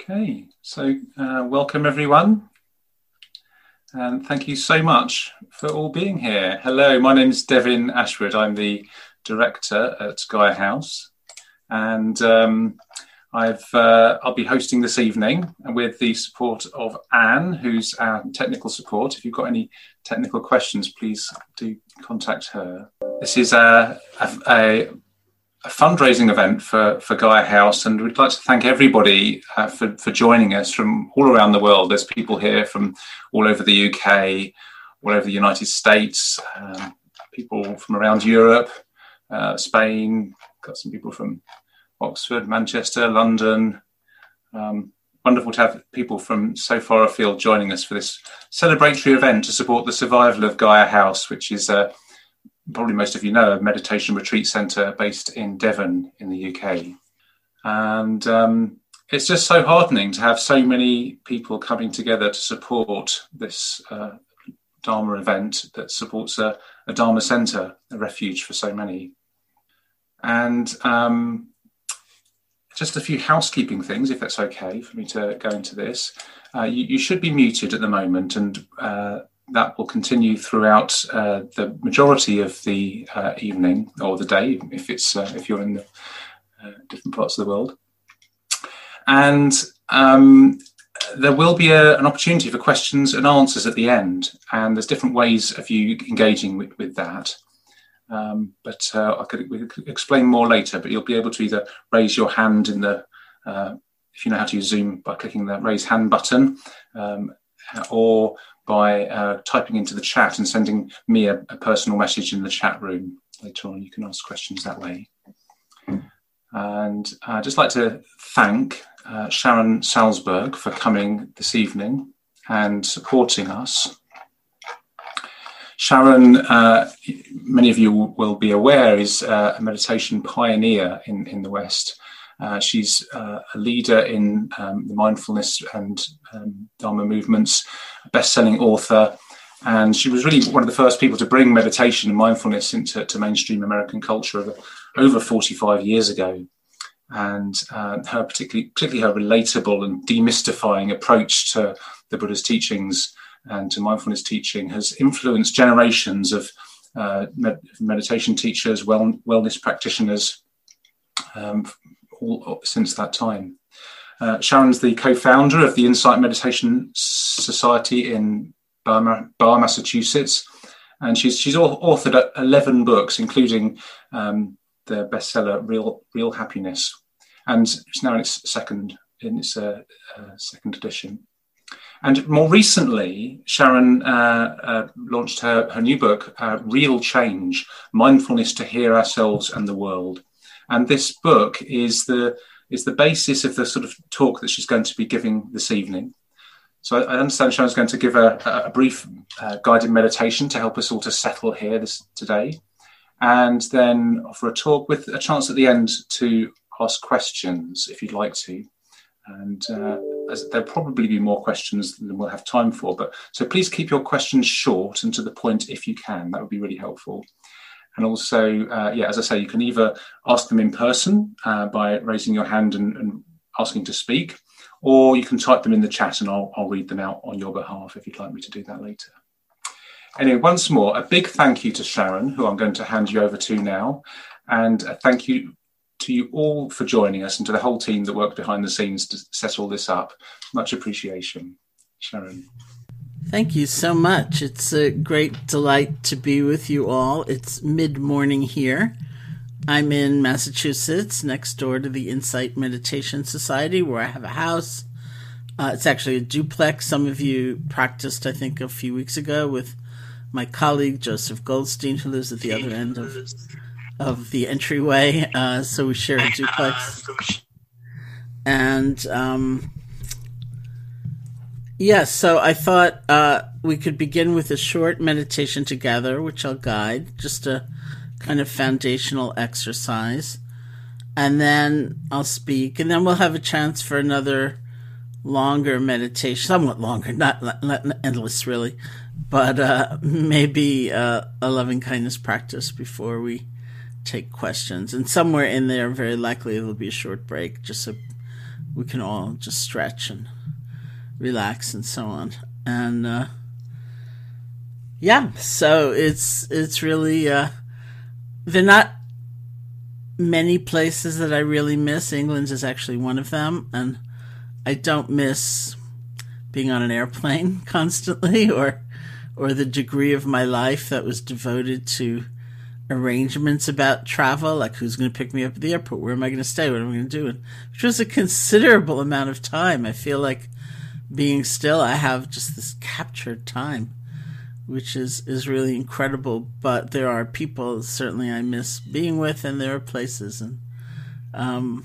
Okay, so uh, welcome everyone. And thank you so much for all being here. Hello, my name is Devin Ashwood. I'm the director at Gaia House. And um, I've, uh, I'll be hosting this evening with the support of Anne, who's our technical support. If you've got any technical questions, please do contact her. This is a, a, a a fundraising event for, for Gaia House, and we'd like to thank everybody uh, for, for joining us from all around the world. There's people here from all over the UK, all over the United States, um, people from around Europe, uh, Spain, got some people from Oxford, Manchester, London. Um, wonderful to have people from so far afield joining us for this celebratory event to support the survival of Gaia House, which is a probably most of you know, a meditation retreat centre based in Devon in the UK. And um, it's just so heartening to have so many people coming together to support this uh, Dharma event that supports a, a, Dharma centre, a refuge for so many. And um, just a few housekeeping things, if that's okay for me to go into this. Uh, you, you, should be muted at the moment, and uh, that will continue throughout uh, the majority of the uh, evening or the day, if it's uh, if you're in the uh, different parts of the world. And um, there will be a, an opportunity for questions and answers at the end, and there's different ways of you engaging with, with that. Um, but uh, I could, could, explain more later. But you'll be able to either raise your hand in the uh, if you know how to use Zoom by clicking the raise hand button, um, or by uh, typing into the chat and sending me a, a, personal message in the chat room later on. You can ask questions that way. And I'd just like to thank uh, Sharon Salzberg for coming this evening and supporting us. Sharon, uh, many of you will be aware, is uh, a meditation pioneer in, in the West. Uh, she's uh, a leader in um, the mindfulness and um, Dharma movements, best selling author. And she was really one of the first people to bring meditation and mindfulness into mainstream American culture over, over 45 years ago. And uh, her particularly, particularly her relatable and demystifying approach to the Buddha's teachings and to mindfulness teaching has influenced generations of uh, med- meditation teachers, well, wellness practitioners, um, all, since that time. Uh, Sharon's the co-founder of the Insight Meditation Society in Barre, Barre Massachusetts, and she's she's authored eleven books, including um, the bestseller "Real Real Happiness," and it's now in its second in its uh, uh, second edition. And more recently, Sharon uh, uh, launched her, her new book, uh, Real Change Mindfulness to Heal Ourselves and the World. And this book is the is the basis of the sort of talk that she's going to be giving this evening. So I, understand Sharon's going to give a, a brief uh, guided meditation to help us all to settle here this today, and then offer a talk with a chance at the end to ask questions if you'd like to. And uh, there'll probably be more questions than we'll have time for. But so please keep your questions short and to the point if you can. That would be really helpful. And also, uh, yeah, as I say, you can either ask them in person uh, by raising your hand and, and, asking to speak, or you can type them in the chat and I'll, I'll read them out on your behalf if you'd like me to do that later. Anyway, once more, a big thank you to Sharon, who I'm going to hand you over to now. And thank you to you all for joining us and to the whole team that worked behind the scenes to set all this up. Much appreciation. Sharon. Thank you so much. It's a great delight to be with you all. It's mid morning here. I'm in Massachusetts, next door to the Insight Meditation Society, where I have a house. Uh, it's actually a duplex. Some of you practiced, I think, a few weeks ago with my colleague Joseph Goldstein, who lives at the other end of of the entryway. Uh, so we share a duplex, and um, Yes, so I thought uh, we could begin with a short meditation together, which I'll guide, just a kind of foundational exercise. And then I'll speak, and then we'll have a chance for another longer meditation, somewhat longer, not, not endless really, but uh, maybe uh, a loving kindness practice before we take questions. And somewhere in there, very likely, there'll be a short break just so we can all just stretch and relax and so on. And uh, yeah, so it's it's really uh, they're not many places that I really miss. England is actually one of them, and I don't miss being on an airplane constantly or or the degree of my life that was devoted to arrangements about travel, like who's going to pick me up at the airport, where am I going to stay, what am I going to do, And which was a considerable amount of time. I feel like being still, I have just this captured time, which is is really incredible. But there are people certainly I miss being with, and there are places, and um,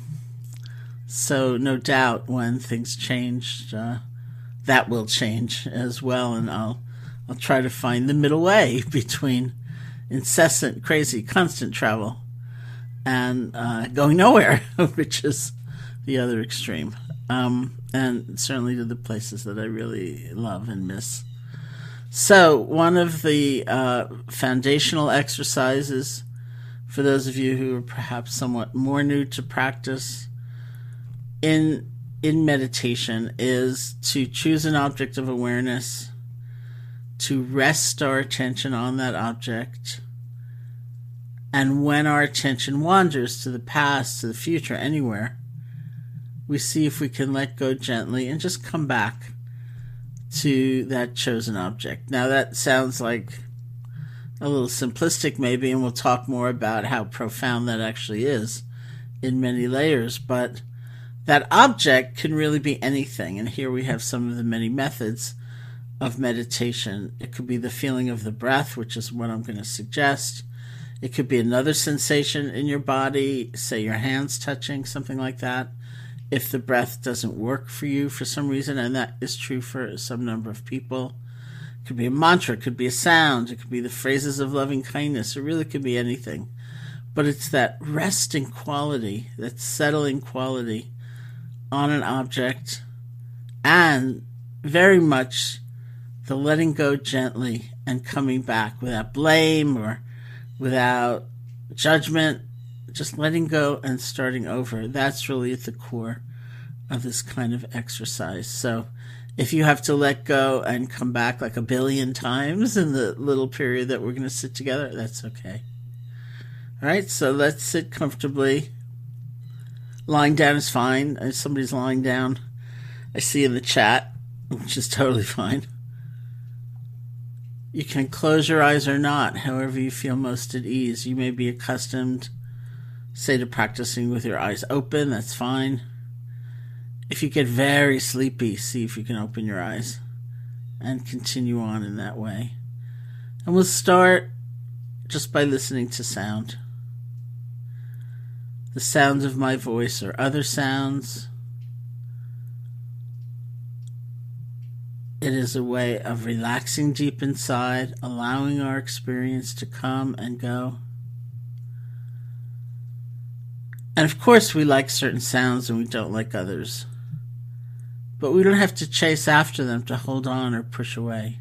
so no doubt when things change, uh, that will change as well, and I'll I'll try to find the middle way between incessant, crazy, constant travel and uh, going nowhere, which is the other extreme. Um, and certainly to the places that I really love and miss. So, one of the uh, foundational exercises for those of you who are perhaps somewhat more new to practice in in meditation is to choose an object of awareness to rest our attention on that object. And when our attention wanders to the past, to the future, anywhere, we see if we can let go gently and just come back to that chosen object. Now, that sounds like a little simplistic, maybe, and we'll talk more about how profound that actually is in many layers, but that object can really be anything. And here we have some of the many methods of meditation. It could be the feeling of the breath, which is what I'm going to suggest. It could be another sensation in your body, say your hands touching, something like that. If the breath doesn't work for you for some reason, and that is true for some number of people, it could be a mantra, it could be a sound, it could be the phrases of loving kindness, it really could be anything. But it's that resting quality, that settling quality on an object, and very much the letting go gently and coming back without blame or without judgment, just letting go and starting over. That's really at the core of this kind of exercise. So if you have to let go and come back like a billion times in the little period that we're going to sit together, that's okay. All right, so let's sit comfortably. Lying down is fine. If somebody's lying down, I see in the chat, which is totally fine. You can close your eyes or not, however you feel most at ease. You may be accustomed, say, to practicing with your eyes open, that's fine. If you get very sleepy, see if you can open your eyes and continue on in that way. And we'll start just by listening to sound. The sounds of my voice or other sounds It is a way of relaxing deep inside, allowing our experience to come and go. And of course, we like certain sounds and we don't like others. But we don't have to chase after them to hold on or push away.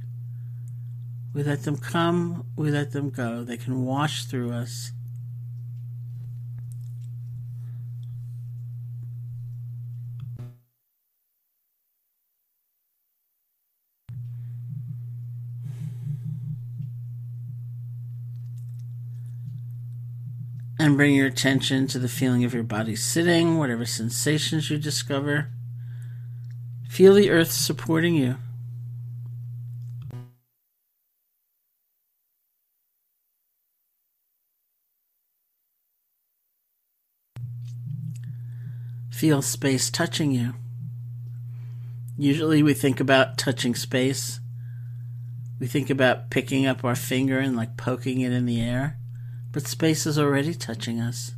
We let them come, we let them go. They can wash through us. And bring your attention to the feeling of your body sitting, whatever sensations you discover. Feel the earth supporting you. Feel space touching you. Usually we think about touching space. We think about picking up our finger and like poking it in the air but space is already touching us.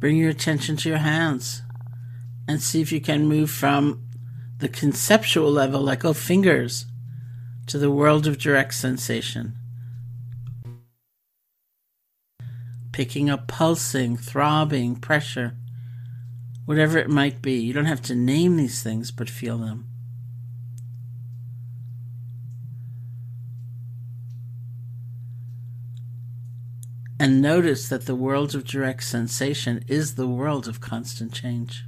Bring your attention to your hands and see if you can move from the conceptual level, like, oh, fingers, to the world of direct sensation. picking up pulsing, throbbing, pressure, whatever it might be. You don't have to name these things, but feel them. And notice that the world of direct sensation is the world of constant change.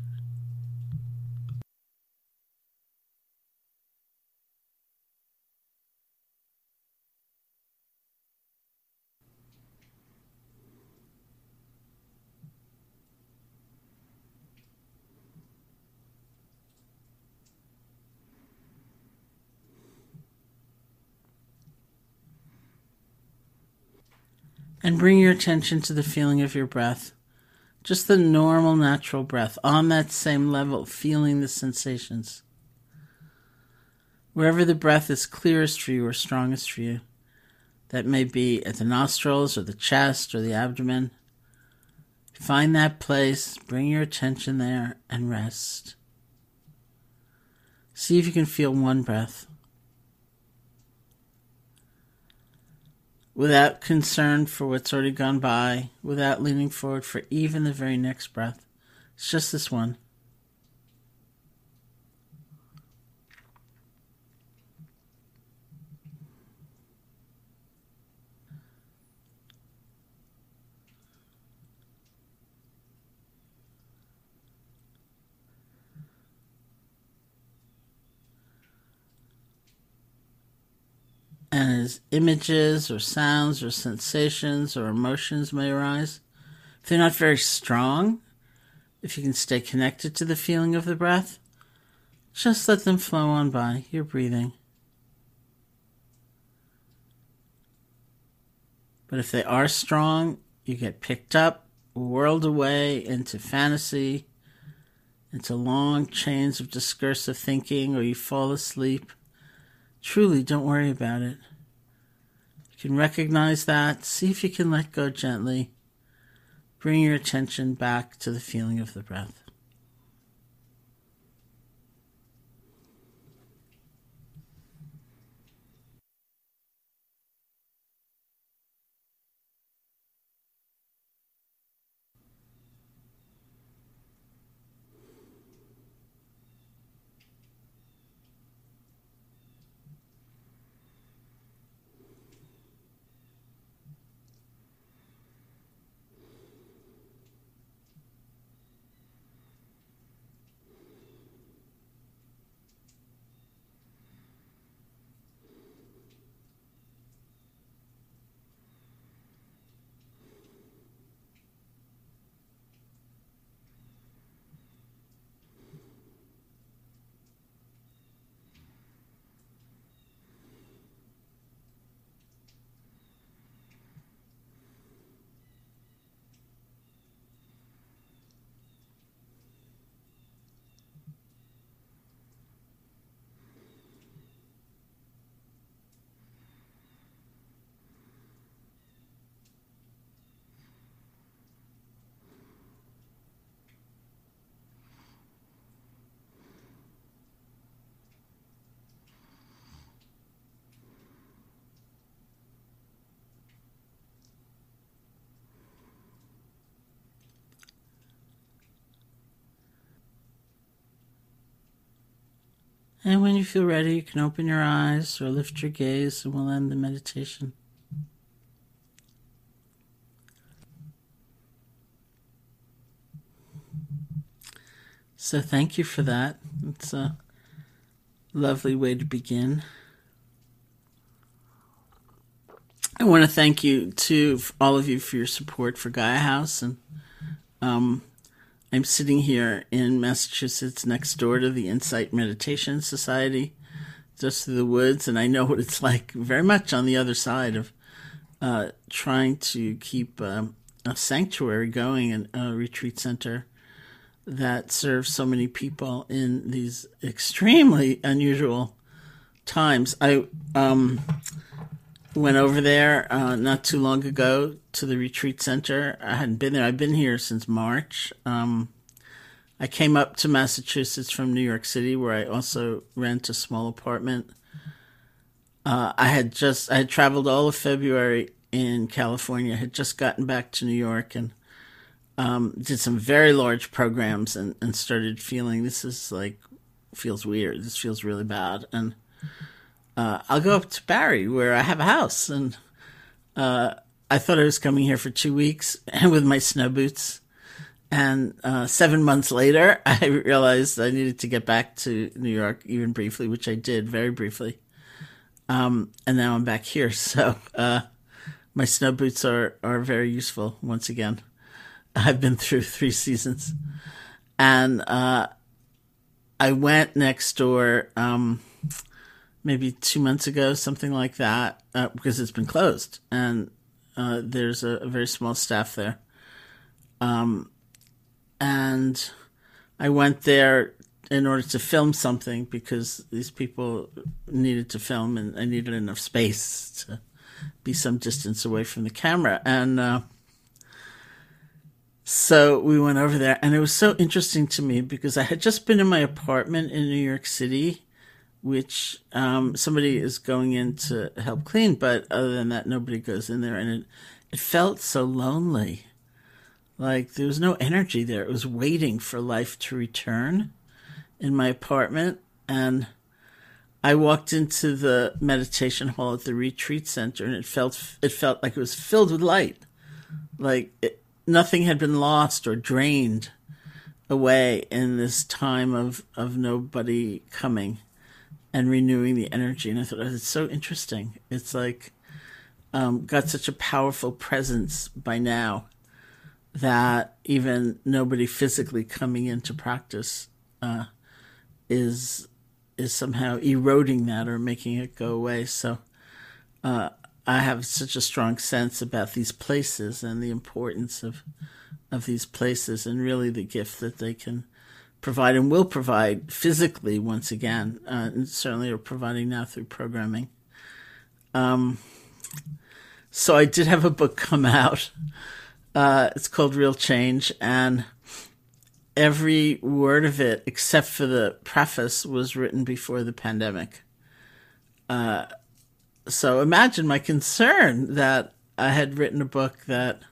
And bring your attention to the feeling of your breath. Just the normal, natural breath on that same level, feeling the sensations. Wherever the breath is clearest for you or strongest for you, that may be at the nostrils or the chest or the abdomen. Find that place, bring your attention there, and rest. See if you can feel one breath. Without concern for what's already gone by, without leaning forward for even the very next breath. It's just this one. And as images or sounds or sensations or emotions may arise, if they're not very strong, if you can stay connected to the feeling of the breath, just let them flow on by. You're breathing. But if they are strong, you get picked up, whirled away into fantasy, into long chains of discursive thinking, or you fall asleep Truly, don't worry about it. You can recognize that, see if you can let go gently. Bring your attention back to the feeling of the breath. And when you feel ready, you can open your eyes or lift your gaze, and we'll end the meditation. So, thank you for that. It's a lovely way to begin. I want to thank you to all of you for your support for Gaia House and um, I'm sitting here in Massachusetts next door to the Insight Meditation Society, just through the woods, and I know what it's like very much on the other side of uh, trying to keep uh, a sanctuary going and a retreat center that serves so many people in these extremely unusual times. I um, went over there uh, not too long ago to the retreat center. I hadn't been there. I've been here since March. Um, I came up to Massachusetts from New York City, where I also rent a small apartment. Uh, I had just I had traveled all of February in California. Had just gotten back to New York and um, did some very large programs and, and started feeling this is like feels weird. This feels really bad. And uh, I'll go up to Barre where I have a house. And uh, I thought I was coming here for two weeks with my snow boots. And uh, seven months later, I realized I needed to get back to New York, even briefly, which I did very briefly. Um, and now I'm back here. So uh, my snow boots are, are very useful once again. I've been through three seasons. And uh, I went next door um, maybe two months ago, something like that, uh, because it's been closed. And uh, there's a, a, very small staff there. Um, and I went there in order to film something because these people needed to film and I needed enough space to be some distance away from the camera. And uh, so we went over there, and it was so interesting to me because I had just been in my apartment in New York City, which um, somebody is going in to help clean, but other than that, nobody goes in there, and it it felt so lonely. Like there was no energy there. It was waiting for life to return in my apartment, and I walked into the meditation hall at the retreat center, and it felt it felt like it was filled with light, like. It, nothing had been lost or drained away in this time of, of nobody coming and renewing the energy. And I thought, it's so interesting. It's like um, got such a powerful presence by now that even nobody physically coming into practice uh, is is somehow eroding that or making it go away. So uh, I have such a strong sense about these places and the importance of of these places and really the gift that they can provide and will provide physically once again, uh, and certainly are providing now through programming. Um, so I did have a book come out. Uh, it's called Real Change, and every word of it, except for the preface, was written before the pandemic. Uh, so imagine my concern that I had written a book that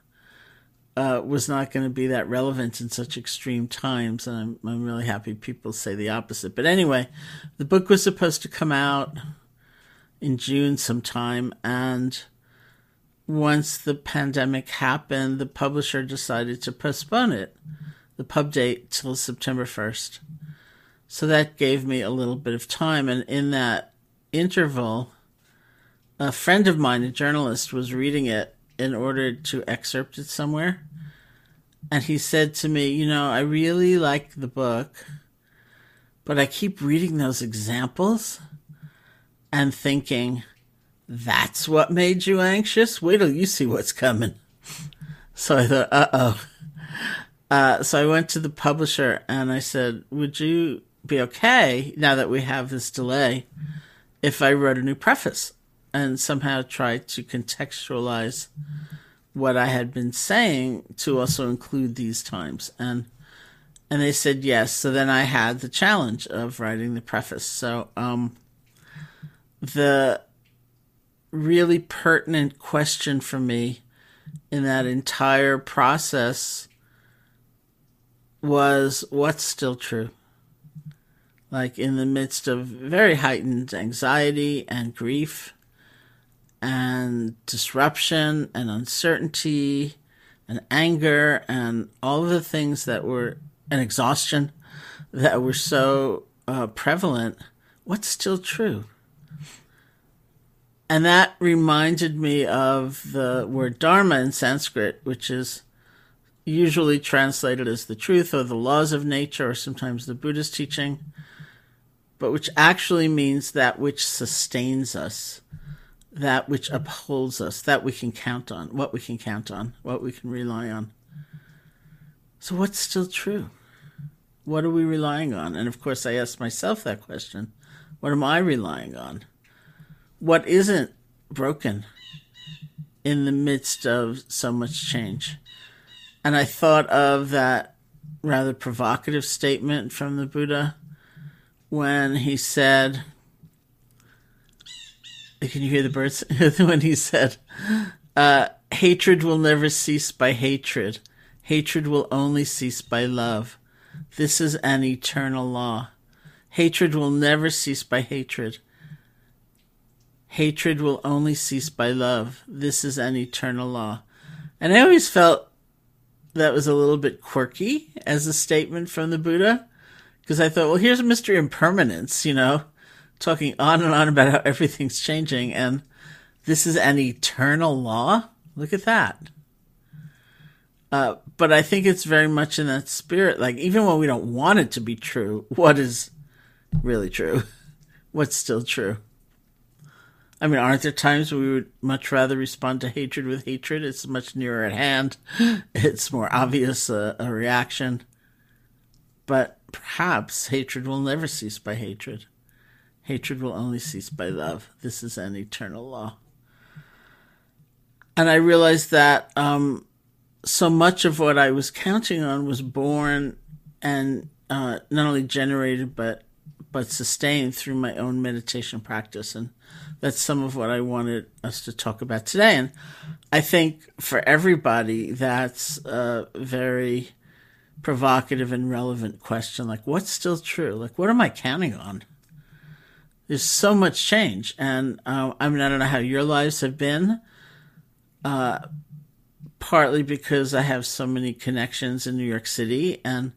uh, was not going to be that relevant in such extreme times, and I'm, I'm really happy people say the opposite. But anyway, the book was supposed to come out in June sometime, and once the pandemic happened, the publisher decided to postpone it, the pub date till September 1st. So that gave me a little bit of time, and in that interval, a friend of mine, a journalist, was reading it in order to excerpt it somewhere. And he said to me, You know, I really like the book, but I keep reading those examples and thinking, That's what made you anxious? Wait till you see what's coming. So I thought, uh oh. Uh, so I went to the publisher and I said, Would you be okay now that we have this delay if I wrote a new preface? And somehow try to contextualize what I had been saying to also include these times. And and they said yes. So then I had the challenge of writing the preface. So um, the really pertinent question for me in that entire process was what's still true? Like in the midst of very heightened anxiety and grief and disruption and uncertainty and anger and all of the things that were and exhaustion that were so uh, prevalent, what's still true? And that reminded me of the word dharma in Sanskrit, which is usually translated as the truth or the laws of nature or sometimes the Buddhist teaching, but which actually means that which sustains us that which upholds us, that we can count on, what we can count on, what we can rely on. So, what's still true? What are we relying on? And of course, I asked myself that question what am I relying on? What isn't broken in the midst of so much change? And I thought of that rather provocative statement from the Buddha when he said, can you hear the birds when he said, Uh, hatred will never cease by hatred. Hatred will only cease by love. This is an eternal law. Hatred will never cease by hatred. Hatred will only cease by love. This is an eternal law. And I always felt that was a little bit quirky as a statement from the Buddha. Because I thought, well, here's Mr. Impermanence, you know, talking on and on about how everything's changing. And this is an eternal law. Look at that. Uh, but I think it's very much in that spirit. Like, even when we don't want it to be true, what is really true? What's still true? I mean, aren't there times we would much rather respond to hatred with hatred? It's much nearer at hand. It's more obvious uh, a reaction. But perhaps hatred will never cease by hatred. Hatred will only cease by love. This is an eternal law. And I realized that um, so much of what I was counting on was born and uh, not only generated but but sustained through my own meditation practice, and that's some of what I wanted us to talk about today. And I think for everybody, that's a very provocative and relevant question. Like, what's still true? Like, what am I counting on? There's so much change, and uh, I mean, I don't know how your lives have been. Uh, partly because I have so many connections in New York City and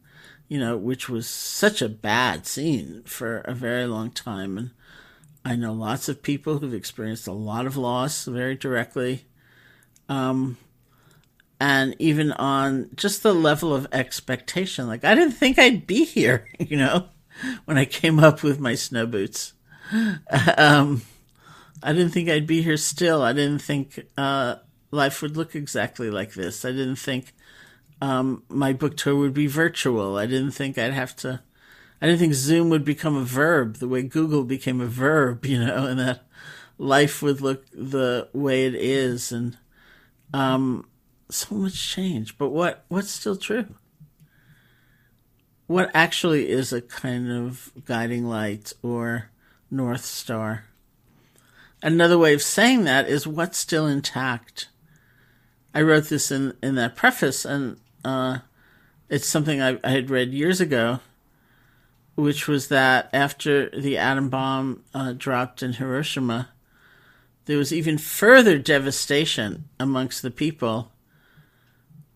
you know, which was such a bad scene for a very long time. And I know lots of people who've experienced a lot of loss very directly. Um, and even on just the level of expectation, like I didn't think I'd be here, you know, when I came up with my snow boots. Um, I didn't think I'd be here still. I didn't think, uh, life would look exactly like this. I didn't think um, my book tour would be virtual. I didn't think I'd have to. I didn't think Zoom would become a verb the way Google became a verb, you know, and that life would look the way it is, and um, so much change. But what what's still true? What actually is a kind of guiding light or north star? Another way of saying that is what's still intact. I wrote this in, in that preface, and uh, it's something I, I, had read years ago, which was that after the atom bomb uh, dropped in Hiroshima, there was even further devastation amongst the people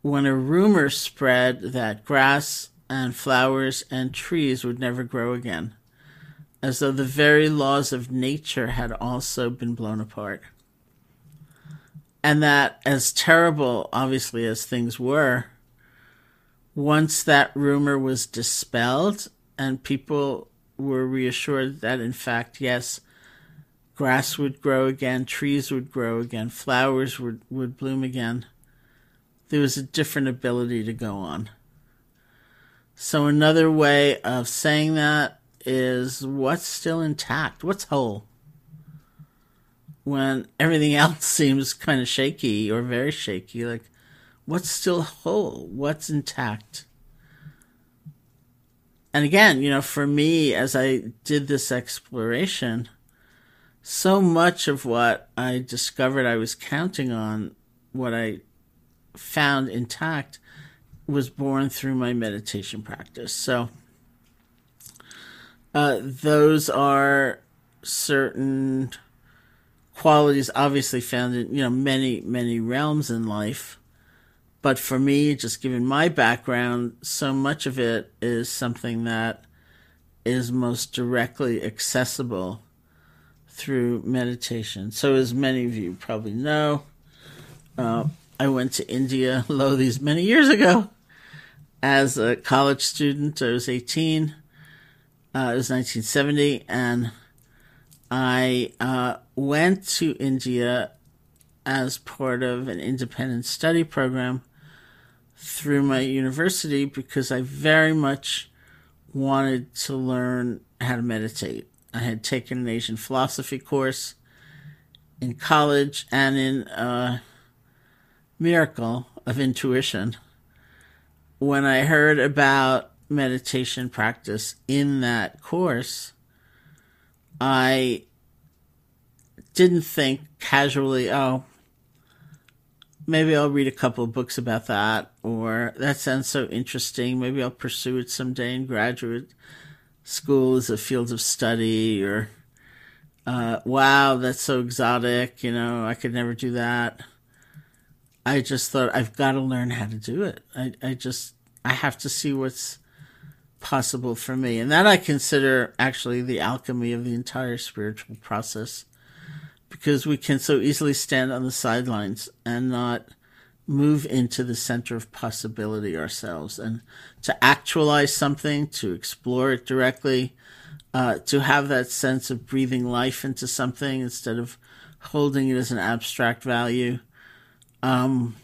when a rumor spread that grass and flowers and trees would never grow again, as though the very laws of nature had also been blown apart. And that, as terrible, obviously, as things were, once that rumor was dispelled and people were reassured that, in fact, yes, grass would grow again, trees would grow again, flowers would, would bloom again, there was a different ability to go on. So, another way of saying that is what's still intact? What's whole? When everything else seems kind of shaky or very shaky, like what's still whole, what's intact. And again, you know, for me, as I did this exploration, so much of what I discovered I was counting on, what I found intact, was born through my meditation practice. So, uh, those are certain qualities obviously found in you know many many realms in life but for me, just given my background, so much of it is something that is most directly accessible through meditation. So, as many of you probably know, uh, I went to India, lo, these many years ago, as a college student. I was 18. Uh, it was 1970, and I uh, went to India as part of an independent study program through my university because I very much wanted to learn how to meditate. I had taken an Asian philosophy course in college and in a miracle of intuition. When I heard about meditation practice in that course, I didn't think casually, oh, maybe I'll read a couple of books about that, or that sounds so interesting. Maybe I'll pursue it someday in graduate school as a field of study, or uh, wow, that's so exotic. You know, I could never do that. I just thought I've got to learn how to do it. I, I just I have to see what's possible for me, and that I consider actually the alchemy of the entire spiritual process because we can so easily stand on the sidelines and not move into the center of possibility ourselves and to actualize something, to explore it directly, uh, to have that sense of breathing life into something instead of holding it as an abstract value. Um,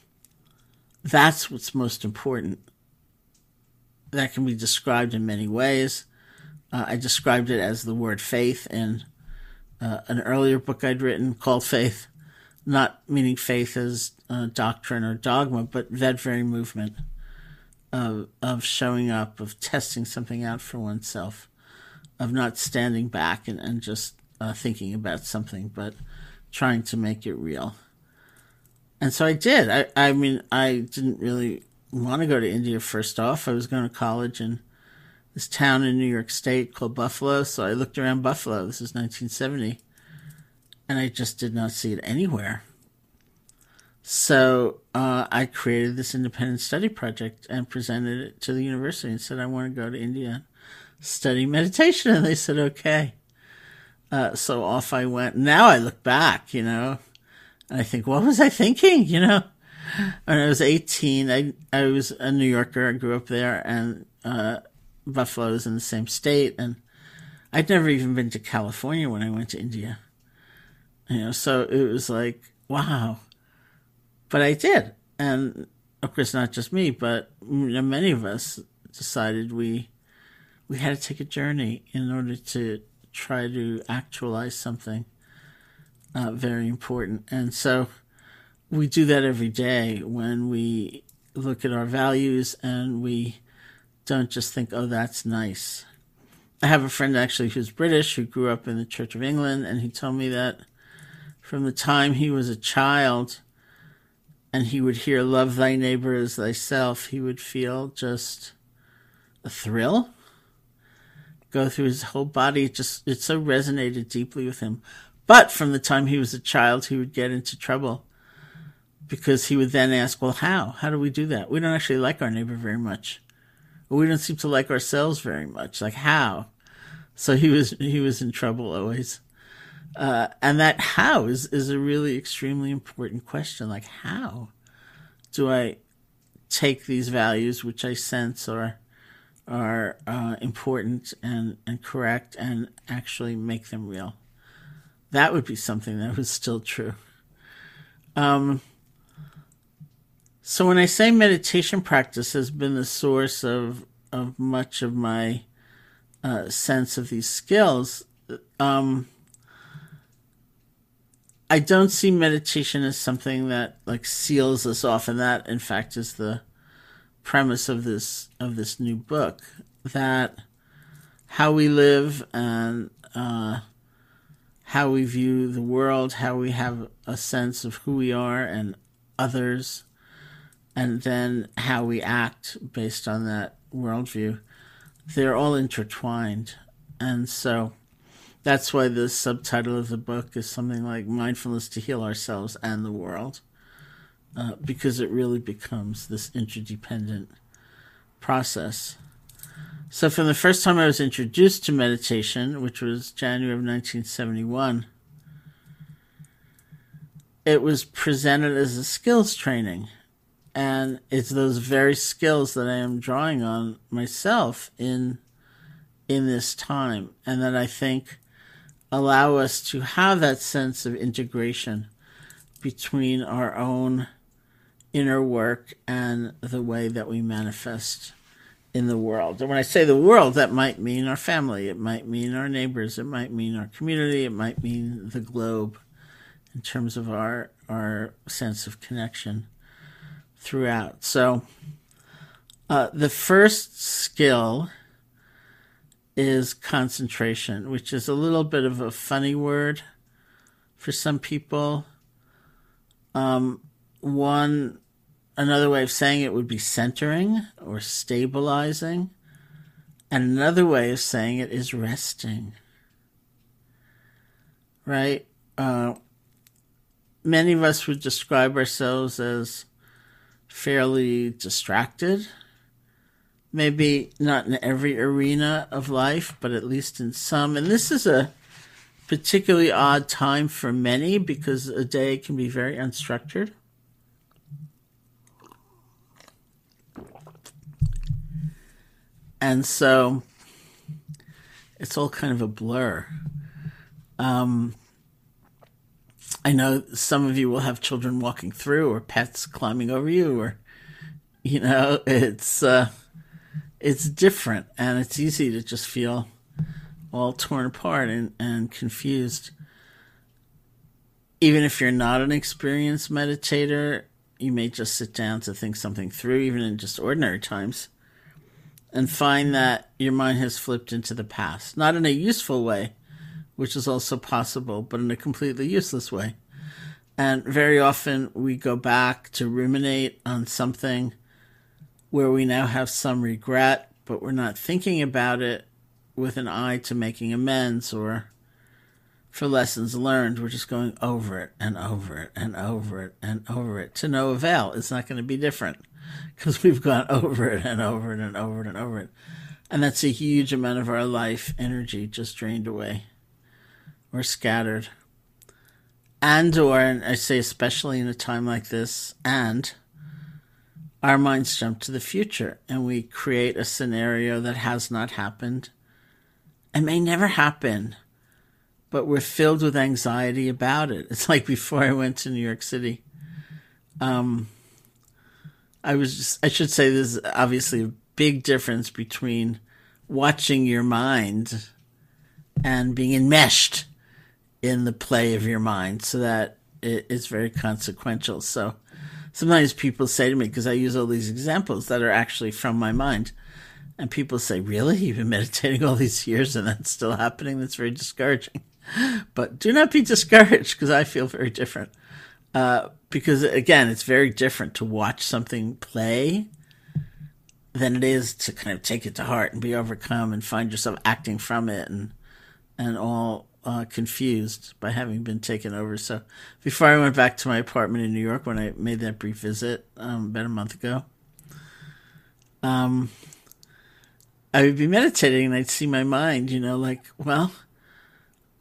that's what's most important. That can be described in many ways. Uh, I described it as the word faith in uh, an earlier book I'd written called Faith, not meaning faith as uh, doctrine or dogma, but that very movement of of showing up, of testing something out for oneself, of not standing back and, and just uh, thinking about something, but trying to make it real. And so I did. I, I mean, I didn't really want to go to India first off. I was going to college in this town in New York State called Buffalo. So I looked around Buffalo. This is 1970. And I just did not see it anywhere. So uh, I created this independent study project and presented it to the university and said, I want to go to India study meditation. And they said, okay. Uh, so off I went. Now I look back, you know, and I think, what was I thinking? You know, when I was 18, I, I was a New Yorker. I grew up there and, uh, Buffalo's in the same state, and I'd never even been to California when I went to India. You know, so it was like, wow. But I did. And of course, not just me, but many of us decided we we had to take a journey in order to try to actualize something uh, very important. And so we do that every day when we look at our values and we don't just think, oh, that's nice. I have a friend actually who's British who grew up in the Church of England, and he told me that from the time he was a child and he would hear love thy neighbor as thyself, he would feel just a thrill go through his whole body. It just it so resonated deeply with him. But from the time he was a child, he would get into trouble because he would then ask, "Well, how? How do we do that? We don't actually like our neighbor very much." we don't seem to like ourselves very much. Like how? So he was he was in trouble always. Uh, and that how is is a really extremely important question. Like how do I take these values which I sense are are uh, important and and correct and actually make them real? That would be something that was still true. Um, so when I say meditation practice has been the source of of much of my uh, sense of these skills, um, I don't see meditation as something that like seals us off, and that in fact is the premise of this of this new book. That how we live and uh, how we view the world, how we have a sense of who we are and others, and then how we act based on that worldview, they're all intertwined. And so that's why the subtitle of the book is something like Mindfulness to Heal Ourselves and the World, uh, because it really becomes this interdependent process. So, from the first time I was introduced to meditation, which was January of 1971, it was presented as a skills training and it's those very skills that I am drawing on myself in in this time and that I think allow us to have that sense of integration between our own inner work and the way that we manifest in the world. And when I say the world, that might mean our family, it might mean our neighbors, it might mean our community, it might mean the globe in terms of our our sense of connection throughout. So, uh, the first skill is concentration, which is a little bit of a funny word for some people. Um, one, another way of saying it would be centering or stabilizing. And another way of saying it is resting. Right? Uh, many of us would describe ourselves as fairly distracted. Maybe not in every arena of life, but at least in some. And this is a particularly odd time for many because a day can be very unstructured. And so it's all kind of a blur. Um, I know some of you will have children walking through or pets climbing over you or you know, it's uh it's different and it's easy to just feel all torn apart and, and confused. Even if you're not an experienced meditator, you may just sit down to think something through, even in just ordinary times, and find that your mind has flipped into the past. Not in a useful way, which is also possible, but in a completely useless way. And very often we go back to ruminate on something where we now have some regret, but we're not thinking about it with an eye to making amends or for lessons learned. We're just going over it and over it and over it and over it to no avail. It's not going to be different because we've gone over it and over it and over it and over it. And that's a huge amount of our life energy just drained away or scattered. And, or, and I say especially in a time like this, and our minds jump to the future and we create a scenario that has not happened and may never happen, but we're filled with anxiety about it. It's like before I went to New York City. Um, I was just, I should say there's obviously a big difference between watching your mind and being enmeshed in the play of your mind so that it, it's very consequential. So sometimes people say to me, because I use all these examples that are actually from my mind, and people say, Really? You've been meditating all these years and that's still happening? That's very discouraging. But do not be discouraged because I feel very different. Uh, because again, it's very different to watch something play than it is to kind of take it to heart and be overcome and find yourself acting from it and and all uh, confused by having been taken over. So before I went back to my apartment in New York when I made that brief visit um, about a month ago, um, I would be meditating and I'd see my mind, you know, like, well,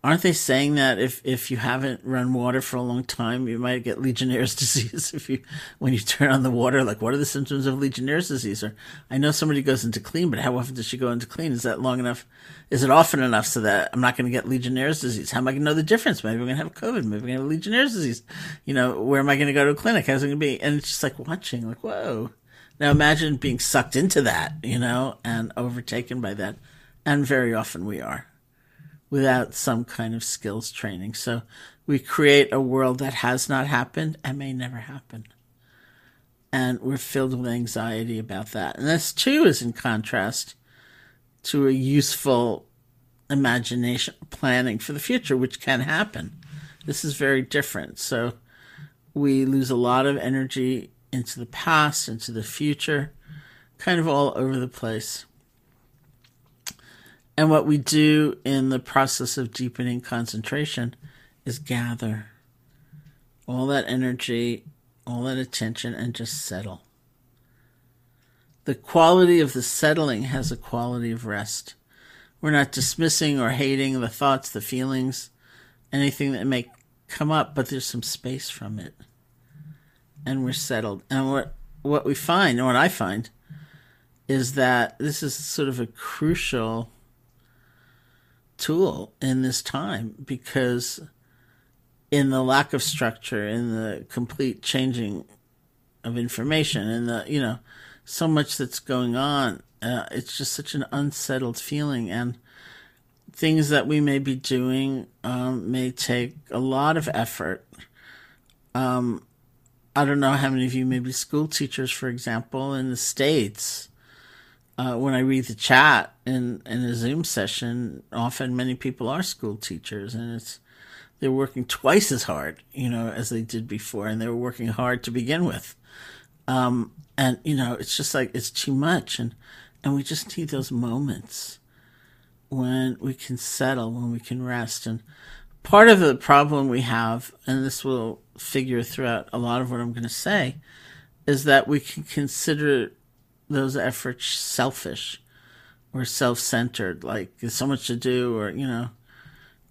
aren't they saying that if, if you haven't run water for a long time, you might get Legionnaire's disease if you, when you turn on the water, like what are the symptoms of Legionnaire's disease? Or I know somebody goes into clean, but how often does she go into clean? Is that long enough? Is it often enough so that I'm not going to get Legionnaire's disease? How am I going to know the difference? Maybe I'm going to have COVID. Maybe I'm going to have Legionnaire's disease. You know, where am I going to go to a clinic? How's it going to be? And it's just like watching, like, whoa now imagine being sucked into that, you know, and overtaken by that. And very often we are without some kind of skills training. So we create a world that has not happened and may never happen. And we're filled with anxiety about that. And this too is in contrast to a useful imagination planning for the future, which can happen. This is very different. So we lose a lot of energy into the past, into the future, kind of all over the place. And what we do in the process of deepening concentration is gather all that energy, all that attention, and just settle. The quality of the settling has a quality of rest. We're not dismissing or hating the thoughts, the feelings, anything that may come up, but there's some space from it and we're settled. And what what we find, and what I find, is that this is sort of a crucial tool in this time because in the lack of structure, in the complete changing of information, in the you know so much that's going on, uh, it's just such an unsettled feeling and things that we may be doing um, may take a lot of effort. Um, I don't know how many of you may be school teachers, for example, in the States. Uh, when I read the chat in, in a Zoom session, often many people are school teachers, and it's they're working twice as hard, you know, as they did before, and they were working hard to begin with. Um, and you know, it's just like it's too much, and and we just need those moments when we can settle, when we can rest, and part of the problem we have, and this will figure throughout a lot of what I'm going to say, is that we can consider those efforts selfish or self-centered. Like there's so much to do, or you know,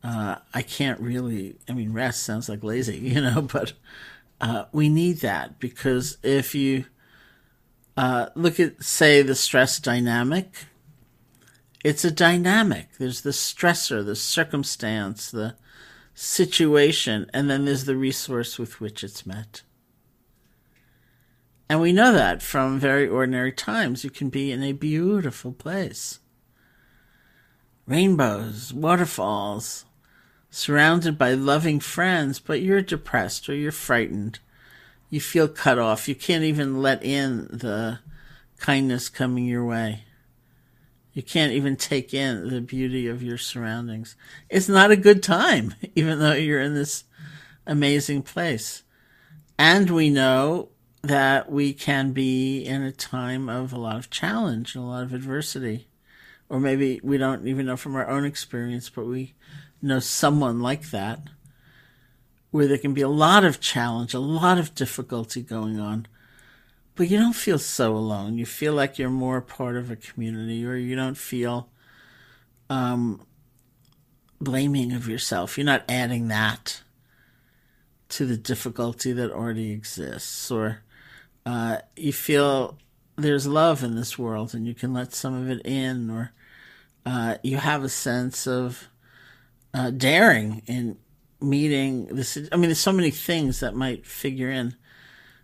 uh, I can't really. I mean, rest sounds like lazy, you know, but uh, we need that because if you uh, look at, say, the stress dynamic, it's a dynamic. There's the stressor, the circumstance, the situation, and then there's the resource with which it's met. And we know that from very ordinary times. You can be in a beautiful place. Rainbows, waterfalls, surrounded by loving friends, but you're depressed or you're frightened. You feel cut off. You can't even let in the kindness coming your way. You can't even take in the beauty of your surroundings. It's not a good time, even though you're in this amazing place. And we know that we can be in a time of a lot of challenge and a lot of adversity. Or maybe we don't even know from our own experience, but we know someone like that, where there can be a lot of challenge, a lot of difficulty going on, but you don't feel so alone. You feel like you're more part of a community, or you don't feel um, blaming of yourself. You're not adding that to the difficulty that already exists, or uh, you feel there's love in this world and you can let some of it in, or uh, you have a sense of uh, daring in meeting this. I mean, there's so many things that might figure in.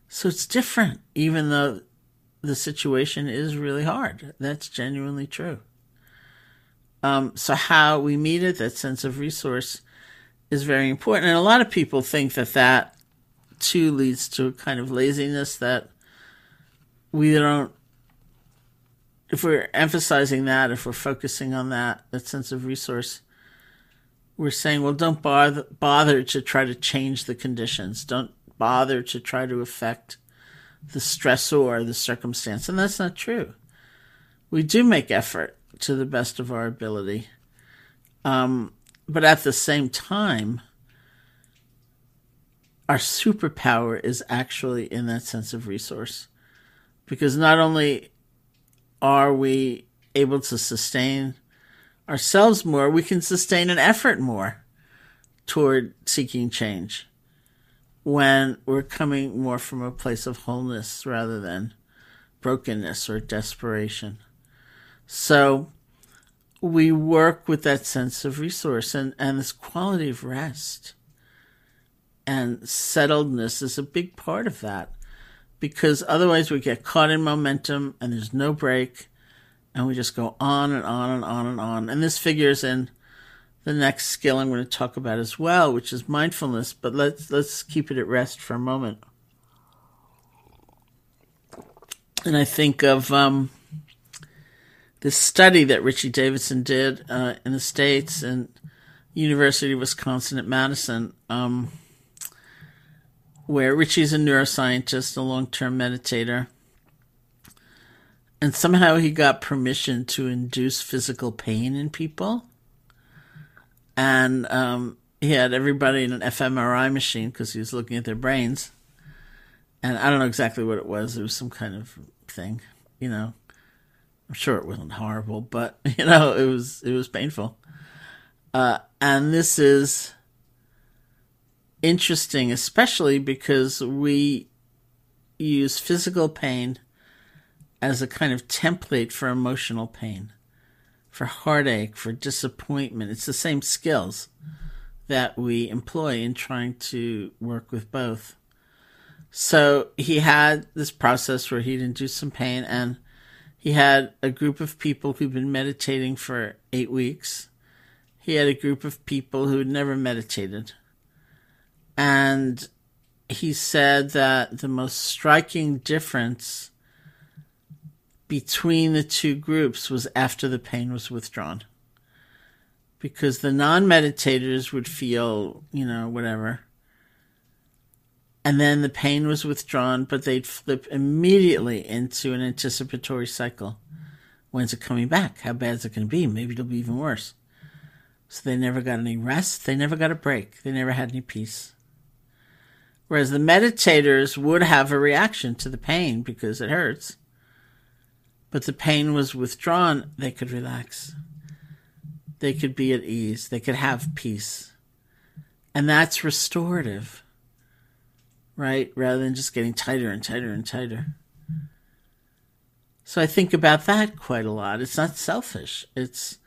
So it's different, even though the situation is really hard. That's genuinely true. Um, so how we meet it, that sense of resource, is very important. And a lot of people think that that too leads to a kind of laziness that we don't. If we're emphasizing that, if we're focusing on that, that sense of resource, we're saying, well, don't bother, bother to try to change the conditions. Don't bother to try to affect the stressor, the circumstance. And that's not true. We do make effort to the best of our ability. Um, but at the same time, our superpower is actually in that sense of resource. Because not only are we able to sustain ourselves more, we can sustain an effort more toward seeking change when we're coming more from a place of wholeness rather than brokenness or desperation. So we work with that sense of resource and, and this quality of rest and settledness is a big part of that because otherwise we get caught in momentum and there's no break and we just go on and on and on and on. And this figures in the next skill I'm going to talk about as well, which is mindfulness. But let's let's keep it at rest for a moment. And I think of um, this study that Richie Davidson did uh, in the states and University of Wisconsin at Madison, um, where Richie's a neuroscientist, a long-term meditator and somehow he got permission to induce physical pain in people. And um, he had everybody in an fMRI machine because he was looking at their brains. And I don't know exactly what it was. It was some kind of thing, you know. I'm sure it wasn't horrible, but you know, it was it was painful. Uh, and this is interesting, especially because we use physical pain as a kind of template for emotional pain, for heartache, for disappointment. It's the same skills that we employ in trying to work with both. So he had this process where he'd induce some pain, and he had a group of people who'd been meditating for eight weeks. He had a group of people who'd never meditated. And he said that the most striking difference between the two groups was after the pain was withdrawn. because the non meditators would feel, you know, whatever. And then the pain was withdrawn, but they'd flip immediately into an anticipatory cycle. When's it coming back? How bad is it going to be? Maybe it'll be even worse. So they never got any rest. They never got a break. They never had any peace. Whereas the meditators would have a reaction to the pain because it hurts. But the pain was withdrawn. They could relax. They could be at ease. They could have peace. And that's restorative, right? Rather than just getting tighter and tighter and tighter. So I think about that quite a lot. It's not selfish. It's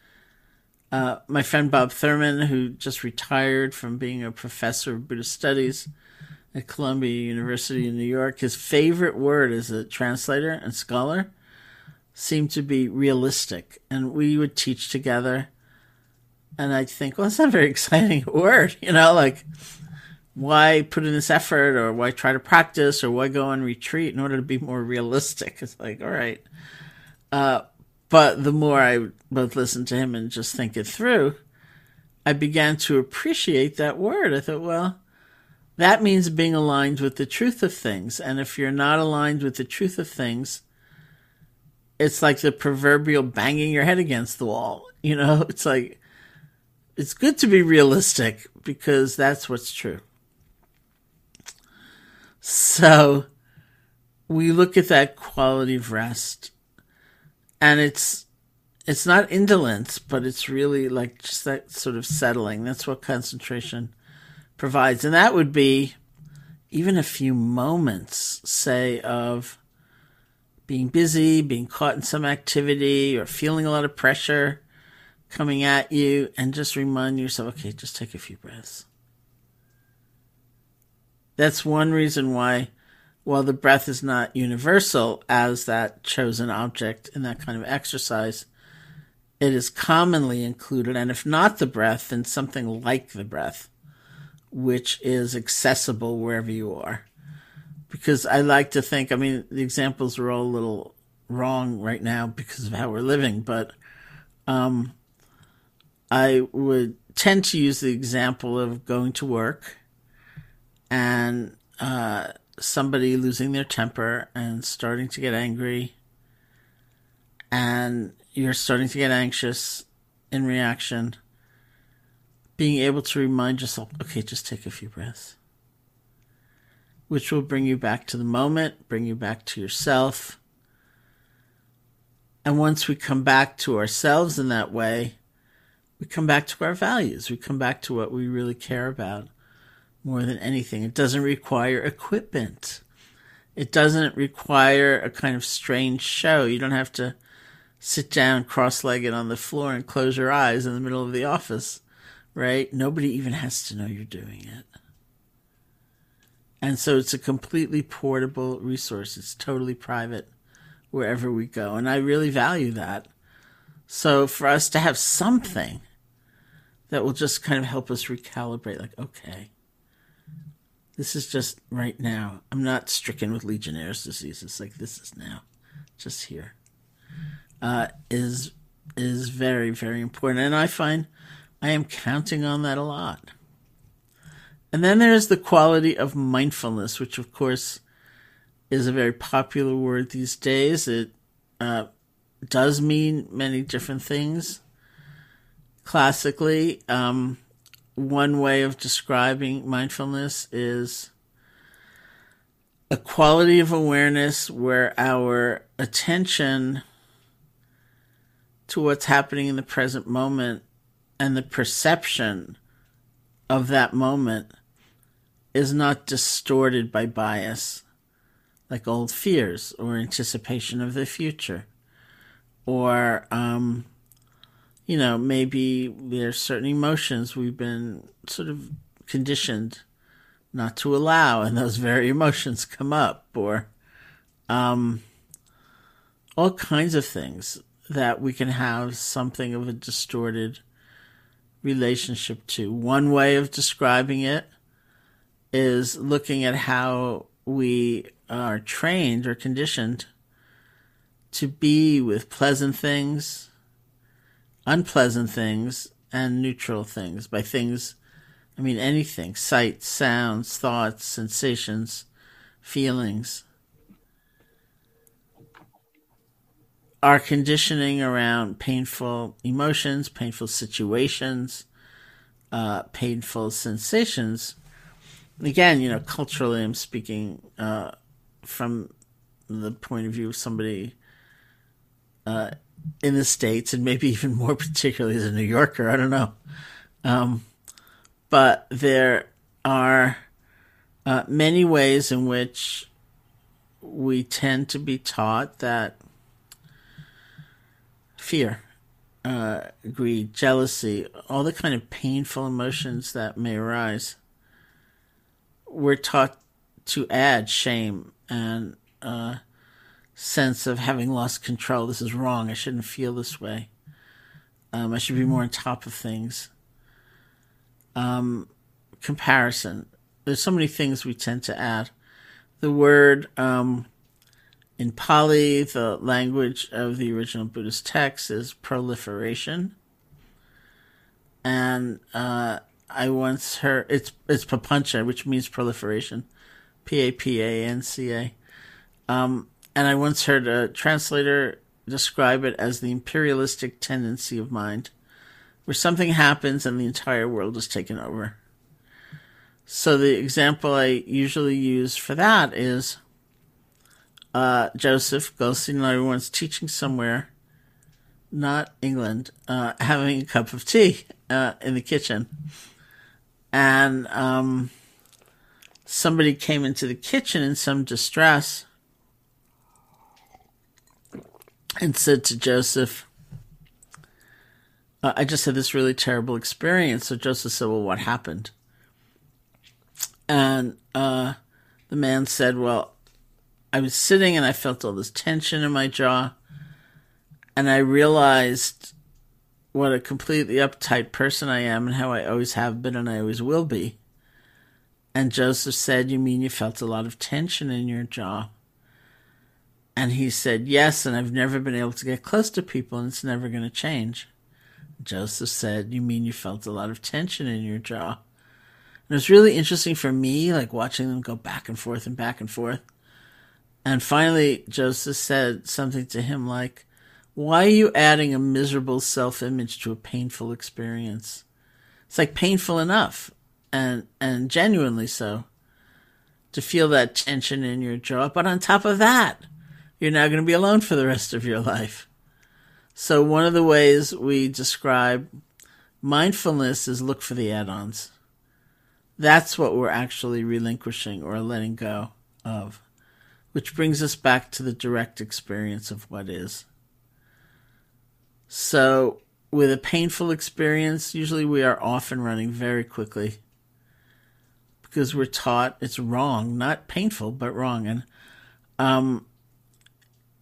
uh, my friend Bob Thurman, who just retired from being a professor of Buddhist studies at Columbia University in New York, his favorite word as a translator and scholar seemed to be realistic. And we would teach together. And I'd think, well, that's not a very exciting word, you know, like why put in this effort or why try to practice or why go on retreat in order to be more realistic? It's like, all right. Uh, but the more I both listened to him and just think it through, I began to appreciate that word. I thought, well, that means being aligned with the truth of things. And if you're not aligned with the truth of things, it's like the proverbial banging your head against the wall. You know, it's like, it's good to be realistic because that's what's true. So we look at that quality of rest and it's it's not indolence, but it's really like just that sort of settling. That's what concentration provides, and that would be even a few moments, say, of being busy, being caught in some activity, or feeling a lot of pressure coming at you, and just remind yourself, okay, just take a few breaths. That's one reason why while the breath is not universal as that chosen object in that kind of exercise, it is commonly included, and if not the breath, then something like the breath, which is accessible wherever you are. Because I like to think, I mean, the examples are all a little wrong right now because of how we're living, but um, I would tend to use the example of going to work and uh, somebody losing their temper and starting to get angry, and you're starting to get anxious in reaction, being able to remind yourself, okay, just take a few breaths, which will bring you back to the moment, bring you back to yourself. And once we come back to ourselves in that way, we come back to our values. We come back to what we really care about more than anything. It doesn't require equipment. It doesn't require a kind of strange show. You don't have to sit down cross legged on the floor and close your eyes in the middle of the office, right? Nobody even has to know you're doing it. And so it's a completely portable resource. It's totally private wherever we go. And I really value that. So for us to have something that will just kind of help us recalibrate, like, okay, this is just right now. I'm not stricken with Legionnaire's disease. It's like this is now, just here. Uh, is is very very important, and I find I am counting on that a lot. And then there's the quality of mindfulness, which of course is a very popular word these days. It uh, does mean many different things. Classically, um, one way of describing mindfulness is a quality of awareness where our attention to what's happening in the present moment and the perception of that moment is not distorted by bias, like old fears or anticipation of the future, or um, you know, maybe there's certain emotions we've been sort of conditioned not to allow, and those very emotions come up, or um, all kinds of things that we can have something of a distorted relationship to. One way of describing it is looking at how we are trained or conditioned to be with pleasant things unpleasant things and neutral things. By things, I mean anything sights, sounds, thoughts, sensations, feelings. Our conditioning around painful emotions, painful situations, uh, painful sensations. Again, you know, culturally, I'm speaking uh, from the point of view of somebody uh, in the States, and maybe even more particularly as a New Yorker. I don't know. Um, but there are uh, many ways in which we tend to be taught that fear, uh, greed, jealousy, all the kind of painful emotions that may arise, we're taught to add shame and uh, sense of having lost control. This is wrong. I shouldn't feel this way. Um, I should be more on top of things. Um, comparison. There's so many things we tend to add. The word um, in Pali, the language of the original Buddhist text, is proliferation. And uh, I once heard it's it's papancha, which means proliferation, P A P A N C A. Um, and I once heard a translator describe it as the imperialistic tendency of mind, where something happens and the entire world is taken over. So the example I usually use for that is uh, Joseph Goldstein and once teaching somewhere, not England, uh, having a cup of tea uh, in the kitchen. And um, somebody came into the kitchen in some distress and said to Joseph, uh, I just had this really terrible experience. So Joseph said, Well, what happened? And uh, the man said, Well, I was sitting and I felt all this tension in my jaw. And I realized what a completely uptight person I am and how I always have been and I always will be. And Joseph said, You mean you felt a lot of tension in your jaw? And he said, Yes, and I've never been able to get close to people, and it's never going to change. Joseph said, You mean you felt a lot of tension in your jaw? And it was really interesting for me, like watching them go back and forth and back and forth. And finally, Joseph said something to him like, Why are you adding a miserable self image to a painful experience? It's like painful enough, and, and genuinely so, to feel that tension in your jaw. But on top of that, you're now going to be alone for the rest of your life. So, one of the ways we describe mindfulness is look for the add ons. That's what we're actually relinquishing or letting go of, which brings us back to the direct experience of what is. So, with a painful experience, usually we are often running very quickly because we're taught it's wrong, not painful, but wrong. And um,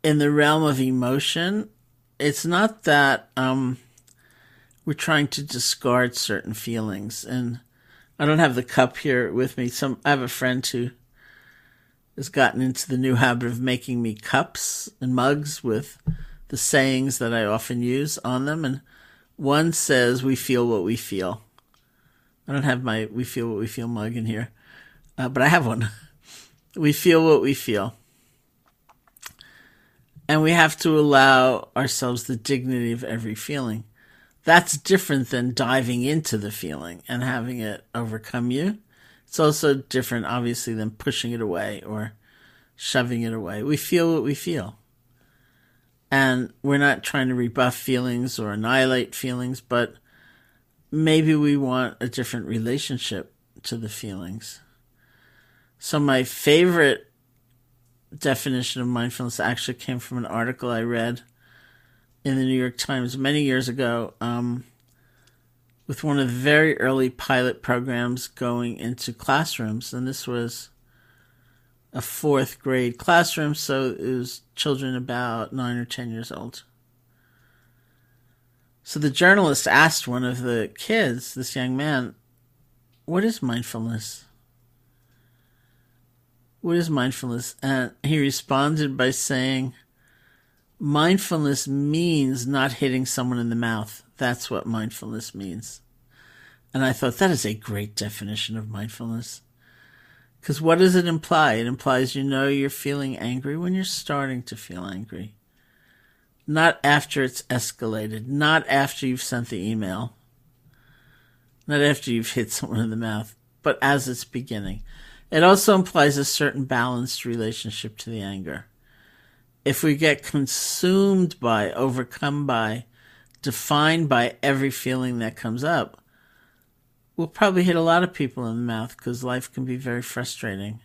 in the realm of emotion, it's not that um, we're trying to discard certain feelings. And I don't have the cup here with me. Some I have a friend who has gotten into the new habit of making me cups and mugs with the sayings that I often use on them. And one says, "We feel what we feel." I don't have my "We feel what we feel" mug in here, uh, but I have one. we feel what we feel and we have to allow ourselves the dignity of every feeling. That's different than diving into the feeling and having it overcome you. It's also different, obviously, than pushing it away or shoving it away. We feel what we feel. And we're not trying to rebuff feelings or annihilate feelings, but maybe we want a different relationship to the feelings. So, my favorite definition of mindfulness actually came from an article I read in the New York Times many years ago um, with one of the very early pilot programs going into classrooms. And this was a fourth grade classroom, so it was children about nine or ten years old. So the journalist asked one of the kids, this young man, what is mindfulness? What is mindfulness? And he responded by saying, Mindfulness means not hitting someone in the mouth. That's what mindfulness means. And I thought that is a great definition of mindfulness. Because what does it imply? It implies you know you're feeling angry when you're starting to feel angry. Not after it's escalated, not after you've sent the email, not after you've hit someone in the mouth, but as it's beginning. It also implies a certain balanced relationship to the anger. If we get consumed by, overcome by, defined by every feeling that comes up, we'll probably hit a lot of people in the mouth because life can be very frustrating.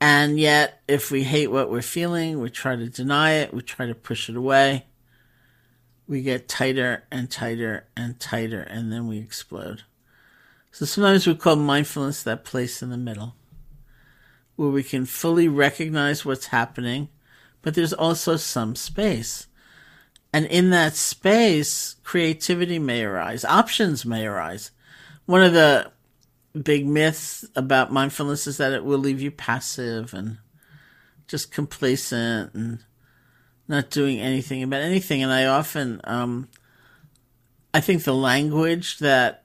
And yet, if we hate what we're feeling, we try to deny it, we try to push it away, we get tighter and tighter and tighter, and then we explode. So sometimes we call mindfulness that place in the middle where we can fully recognize what's happening, but there's also some space. And in that space, creativity may arise, options may arise. One of the big myths about mindfulness is that it will leave you passive and just complacent and not doing anything about anything. And I often, um, I think the language that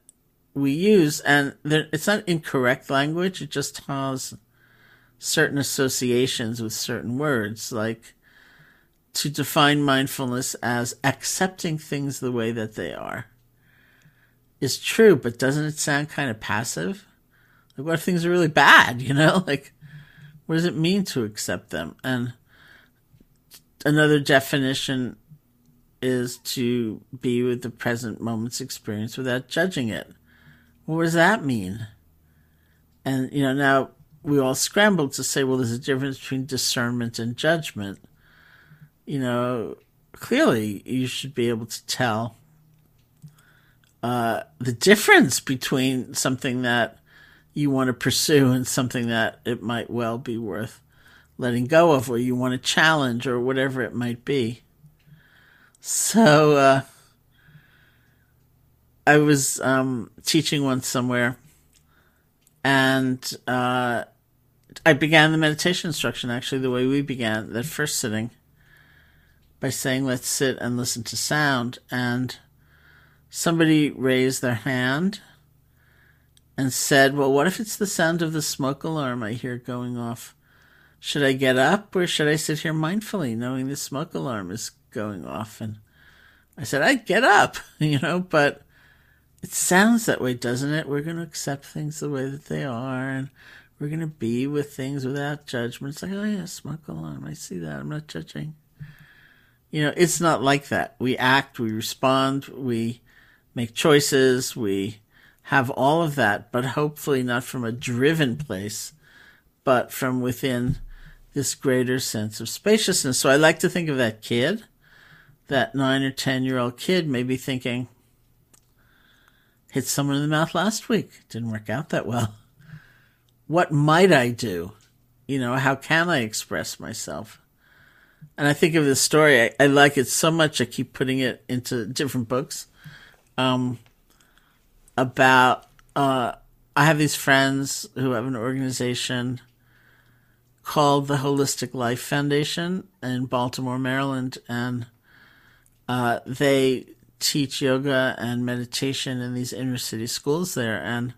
we use, and there, it's not incorrect language, it just has certain associations with certain words, like to define mindfulness as accepting things the way that they are is true, but doesn't it sound kind of passive? Like, what if things are really bad, you know? Like, what does it mean to accept them? And another definition is to be with the present moment's experience without judging it. What does that mean? And, you know, now we all scrambled to say, well, there's a difference between discernment and judgment. You know, clearly you should be able to tell uh, the difference between something that you want to pursue and something that it might well be worth letting go of, or you want to challenge, or whatever it might be. So, uh, I was um, teaching once somewhere, and uh, I began the meditation instruction actually the way we began that first sitting by saying, "Let's sit and listen to sound." And somebody raised their hand and said, "Well, what if it's the sound of the smoke alarm I hear going off? Should I get up or should I sit here mindfully, knowing the smoke alarm is going off?" And I said, "I'd get up, you know, but." It sounds that way, doesn't it? We're going to accept things the way that they are, and we're going to be with things without judgment. It's like, oh, yeah, smoke alarm. I see that. I'm not judging. You know, it's not like that. We act, we respond, we make choices, we have all of that, but hopefully not from a driven place, but from within this greater sense of spaciousness. So I like to think of that kid, that nine or 10 year old kid, maybe thinking, hit someone in the mouth last week. Didn't work out that well. What might I do? You know, how can I express myself? And I think of this story, I, I like it so much, I keep putting it into different books. Um, about, uh, I have these friends who have an organization called the Holistic Life Foundation in Baltimore, Maryland, and uh, they teach yoga and meditation in these inner city schools there. And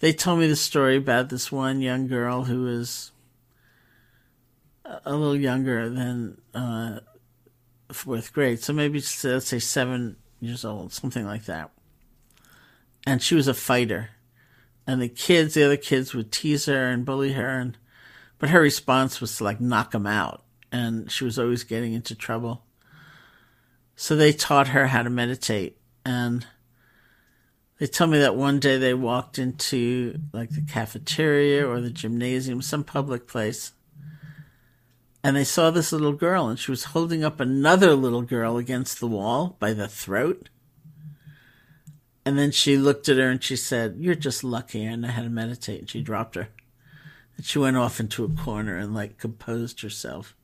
they told me the story about this one young girl who was a little younger than uh, fourth grade. So maybe, let's say, seven years old, something like that. And she was a fighter. And the kids, the other kids would tease her and bully her. And, but her response was to like knock them out. And she was always getting into trouble. So they taught her how to meditate. And they told me that one day they walked into like the cafeteria or the gymnasium, some public place. And they saw this little girl, and she was holding up another little girl against the wall by the throat. And then she looked at her and she said, You're just lucky I know how to meditate. And she dropped her. And she went off into a corner and like composed herself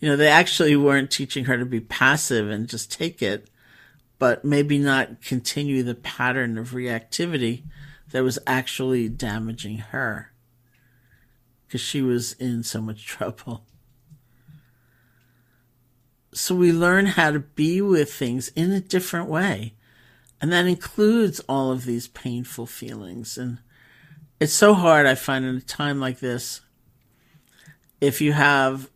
you know, they actually weren't teaching her to be passive and just take it, but maybe not continue the pattern of reactivity that was actually damaging her because she was in so much trouble. So we learn how to be with things in a different way. And that includes all of these painful feelings. And it's so hard, I find, in a time like this, if you have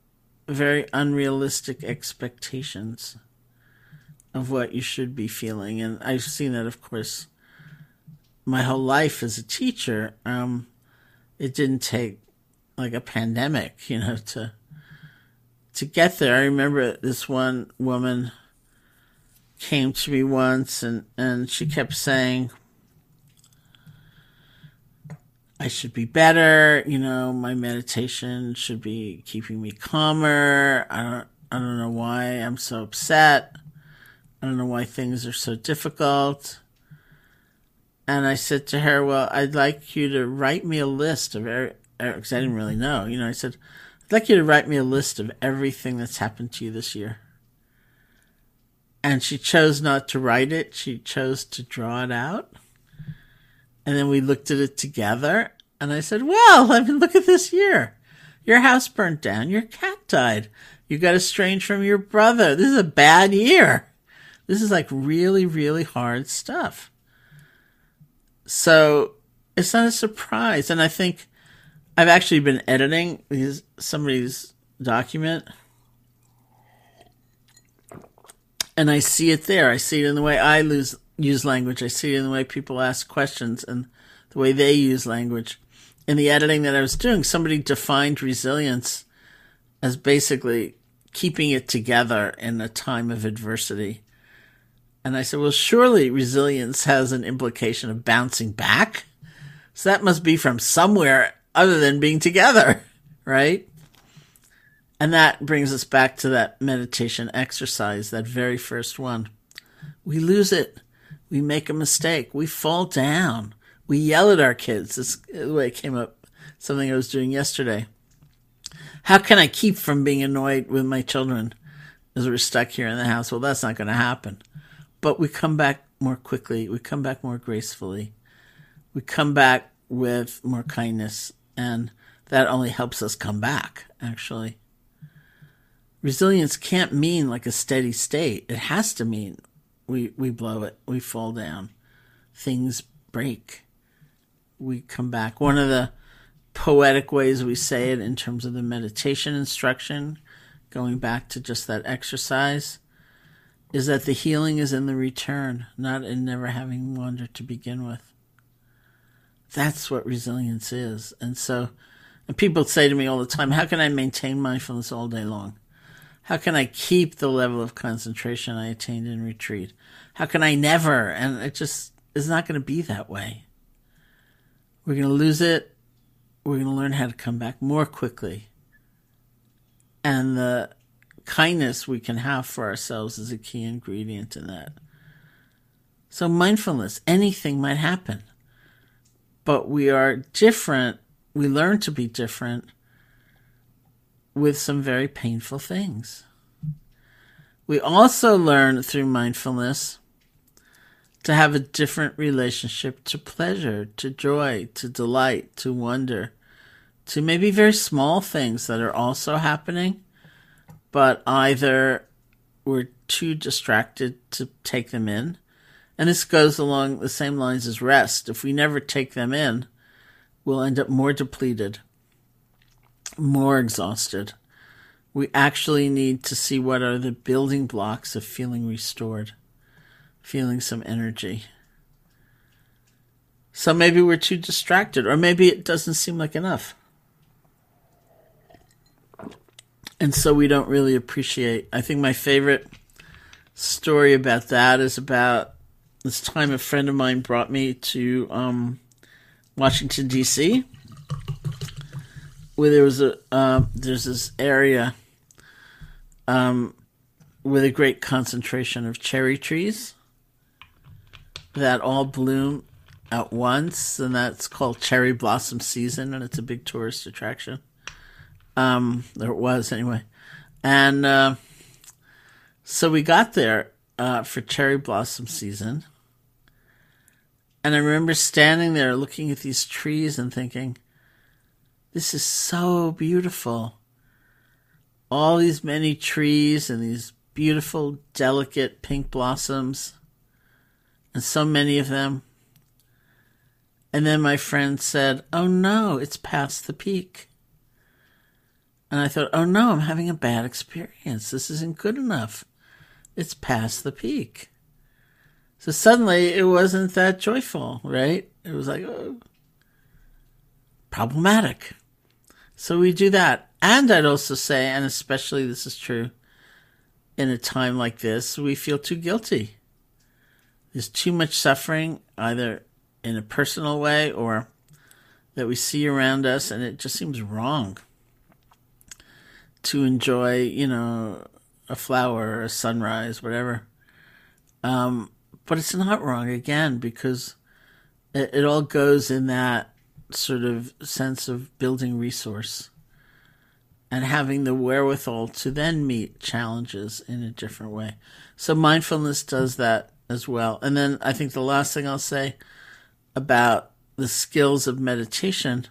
very unrealistic expectations of what you should be feeling. And I've seen that, of course, my whole life as a teacher. Um, it didn't take like a pandemic, you know, to to get there. I remember this one woman came to me once and, and she kept saying, I should be better, you know, my meditation should be keeping me calmer. I don't I don't know why I'm so upset. I don't know why things are so difficult. And I said to her, Well, I'd like you to write me a list of er, er, because I didn't really know. You know, I said, I'd like you to write me a list of everything that's happened to you this year. And she chose not to write it, she chose to draw it out. And then we looked at it together, and I said, Well, I mean, look at this year. Your house burnt down, your cat died, you got estranged from your brother. This is a bad year. This is like really, really hard stuff. So it's not a surprise. And I think I've actually been editing somebody's document. And I see it there. I see it in the way I lose, use language. I see it in the way people ask questions and the way they use language. In the editing that I was doing, somebody defined resilience as basically keeping it together in a time of adversity. And I said, well, surely resilience has an implication of bouncing back. So that must be from somewhere other than being together, right? And that brings us back to that meditation exercise, that very first one. We lose it. We make a mistake. We fall down. We yell at our kids. This is the way it came up, something I was doing yesterday. How can I keep from being annoyed with my children as we're stuck here in the house? Well, that's not going to happen but we come back more quickly. We come back more gracefully. We come back with more kindness, and that only helps us come back, actually. Resilience can't mean like a steady state. It has to mean we, we blow it, we fall down, things break, we come back. One of the poetic ways we say it in terms of the meditation instruction, going back to just that exercise, is that the healing is in the return, not in never having wandered to begin with. That's what resilience is. And so, and people say to me all the time, how can I maintain mindfulness all day long? How can I keep the level of concentration I attained in retreat? How can I never? And it just is not going to be that way. We're going to lose it. We're going to learn how to come back more quickly. And the kindness we can have for ourselves is a key ingredient in that. So, mindfulness, anything might happen, but we are different. We learn to be different with some very painful things. We also learn through mindfulness to have a different relationship to pleasure, to joy, to delight, to wonder, to maybe very small things that are also happening but either we're too distracted to take them in. And this goes along the same lines as rest. If we never take them in, we'll end up more depleted, more exhausted. We actually need to see what are the building blocks of feeling restored, feeling some energy. So maybe we're too distracted, or maybe it doesn't seem like enough. and so we don't really appreciate. I think my favorite story about that is about this time a friend of mine brought me to um, Washington D.C. where there was a uh, there's this area um, with a great concentration of cherry trees that all bloom at once, and that's called cherry blossom season, and it's a big tourist attraction. Um, there it was anyway. And uh, so we got there uh, for cherry blossom season. And I remember standing there looking at these trees and thinking, this is so beautiful. All these many trees and these beautiful, delicate pink blossoms, and so many of them. And then my friend said, Oh no, it's past the peak. And I thought, Oh no, I'm having a bad experience. This isn't good enough. It's past the peak. So suddenly it wasn't that joyful, right? It was like, oh, problematic. So we do that. And I'd also say, and especially this is true in a time like this, we feel too guilty. There's too much suffering, either in a personal way or that we see around us, and it just seems wrong to enjoy, you know, a flower, a sunrise, whatever. Um, but it's not wrong again because it, it all goes in that sort of sense of building resource and having the wherewithal to then meet challenges in a different way. So mindfulness does that as well. And then I think the last thing I'll say about the skills of meditation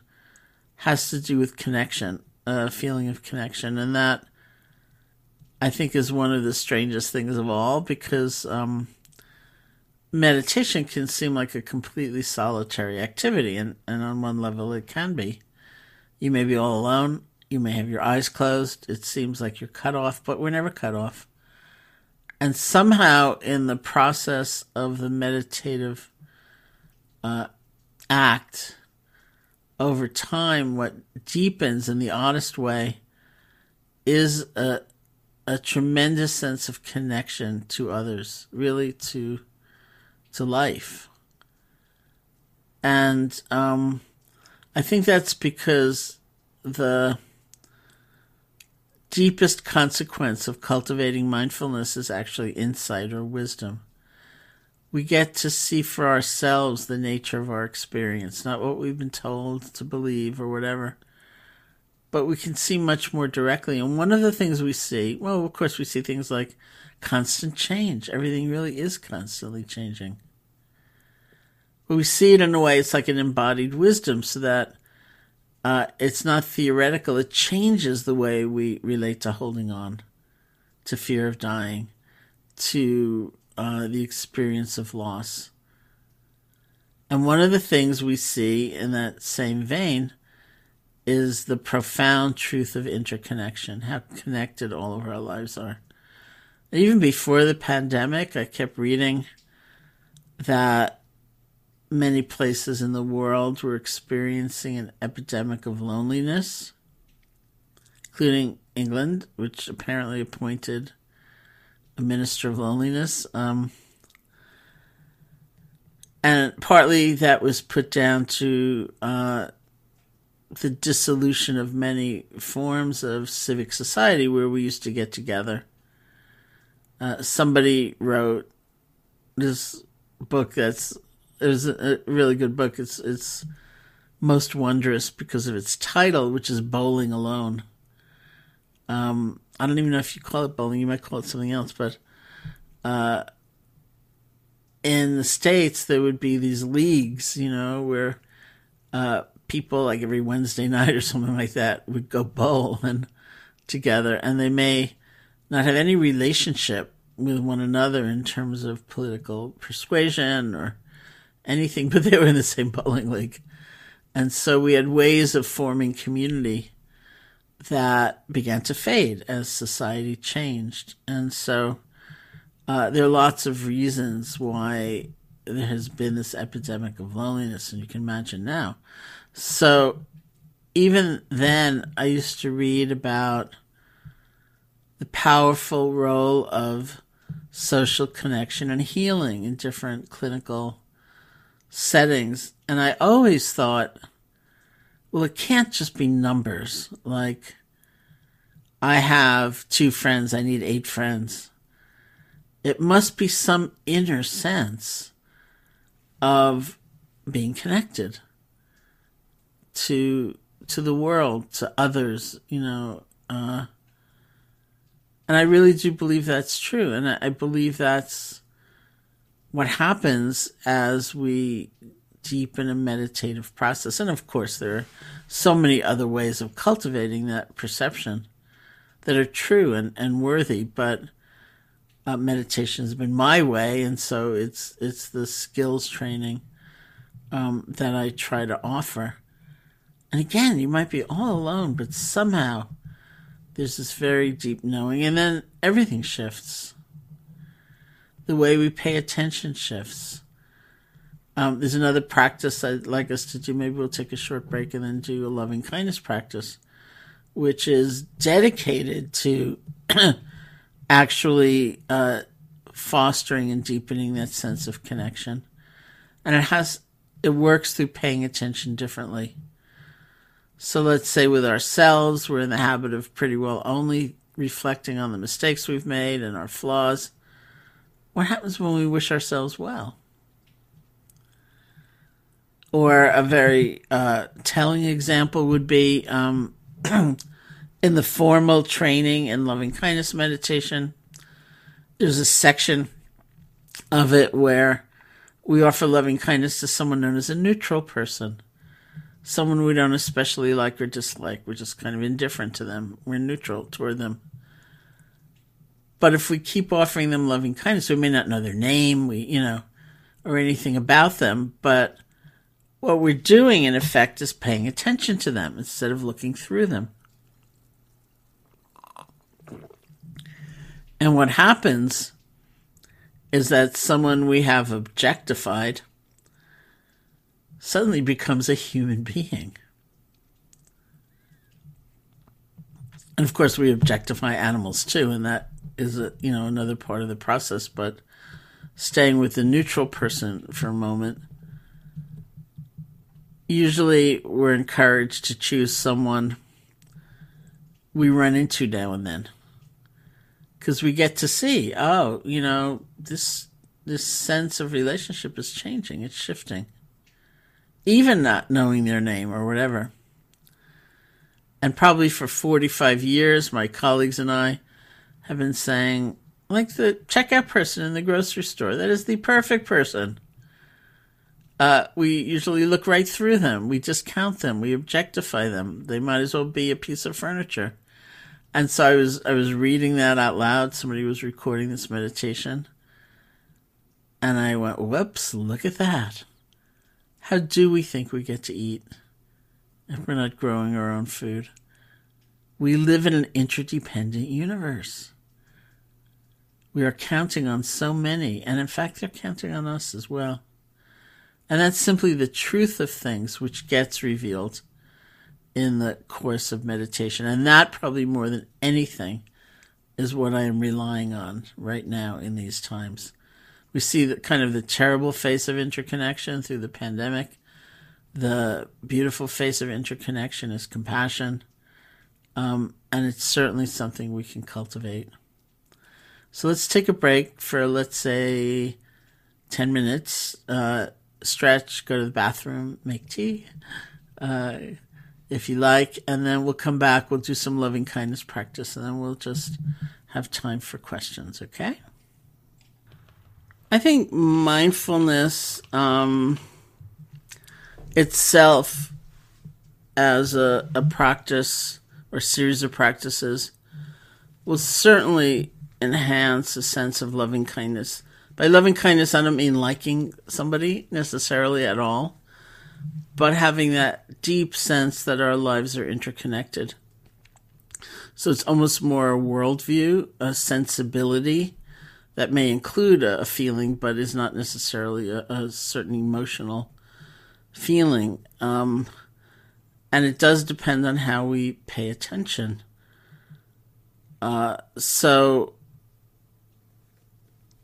has to do with connection, a feeling of connection. And that I think is one of the strangest things of all because um, meditation can seem like a completely solitary activity, and, and on one level it can be. You may be all alone, you may have your eyes closed, it seems like you're cut off, but we're never cut off. And somehow, in the process of the meditative uh, act, over time, what deepens in the oddest way is a, a tremendous sense of connection to others, really to to life. And um, I think that's because the deepest consequence of cultivating mindfulness is actually insight or wisdom. We get to see for ourselves the nature of our experience, not what we've been told to believe or whatever, but we can see much more directly. And one of the things we see, well, of course, we see things like constant change. Everything really is constantly changing. But we see it in a way, it's like an embodied wisdom, so that uh, it's not theoretical. It changes the way we relate to holding on, to fear of dying, to uh, the experience of loss. And one of the things we see in that same vein is the profound truth of interconnection, how connected all of our lives are. Even before the pandemic, I kept reading that many places in the world were experiencing an epidemic of loneliness, including England, which apparently appointed a minister of loneliness. Um, and partly that was put down to uh, the dissolution of many forms of civic society where we used to get together. Uh, somebody wrote this book that's it was a really good book. It's it's most wondrous because of its title, which is Bowling Alone. Um, I don't even know if you call it bowling. You might call it something else, but uh, in the states there would be these leagues, you know, where uh, people like every Wednesday night or something like that would go bowl and together, and they may not have any relationship with one another in terms of political persuasion or anything, but they were in the same bowling league. And so we had ways of forming community that began to fade as society changed. And so uh, there are lots of reasons why there has been this epidemic of loneliness, and you can imagine now. So even then, I used to read about the powerful role of social connection and healing in different clinical settings. And I always thought, well, it can't just be numbers. Like, I have two friends, I need eight friends. It must be some inner sense of being connected to to the world, to others, you know. Uh, and I really do believe that's true, and I, believe that's what happens as we deepen a meditative process. And of course, there are so many other ways of cultivating that perception that are true and, and worthy. But uh, meditation has been my way, and so it's it's the skills training um, that I try to offer. And again, you might be all alone, but somehow there's this very deep knowing, and then everything shifts. The way we pay attention shifts. Um, there's another practice I'd like us to do. Maybe we'll take a short break and then do a loving kindness practice, which is dedicated to actually uh, fostering and deepening that sense of connection. And it has, it works through paying attention differently. So let's say with ourselves, we're in the habit of pretty well only reflecting on the mistakes we've made and our flaws. What happens when we wish ourselves well? Or a very uh, telling example would be um, in the formal training in loving kindness meditation, there's a section of it where we offer loving kindness to someone known as a neutral person. Someone we don't especially like or dislike. We're just kind of indifferent to them. We're neutral toward them. But if we keep offering them loving kindness, we may not know their name, we, you know, or anything about them, but what we're doing in effect is paying attention to them instead of looking through them. And what happens is that someone we have objectified suddenly becomes a human being. And of course, we objectify animals too, and that is a, you know another part of the process. But staying with the neutral person for a moment, usually we're encouraged to choose someone we run into now and then because we get to see oh you know this this sense of relationship is changing it's shifting even not knowing their name or whatever. And probably for 45 years, my colleagues and I have been saying, like the checkout person in the grocery store, that is the perfect person. Uh, we usually look right through them. We discount them. We objectify them. They might as well be a piece of furniture. And so I was I was reading that out loud. Somebody was recording this meditation, and I went, "Whoops! Look at that." How do we think we get to eat if we're not growing our own food? We live in an interdependent universe. We are counting on so many, and in fact, they're counting on us as well. And that's simply the truth of things which gets revealed in the course of meditation. And that, probably more than anything, is what I am relying on right now in these times. We see the kind of the terrible face of interconnection through the pandemic. The beautiful face of interconnection is compassion. Um, and it's certainly something we can cultivate. So let's take a break for, let's say, 10 minutes. Uh, stretch, go to the bathroom, make tea, uh, if you like, and then we'll come back. We'll do some loving kindness practice, and then we'll just have time for questions, okay? I think mindfulness um, itself, as a, a practice or series of practices, will certainly enhance a sense of loving kindness. By loving kindness, I don't mean liking somebody necessarily at all, but having that deep sense that our lives are interconnected. So it's almost more a worldview, a sensibility that may include a, feeling, but is not necessarily a, a certain emotional feeling. Um, and it does depend on how we pay attention. Uh, so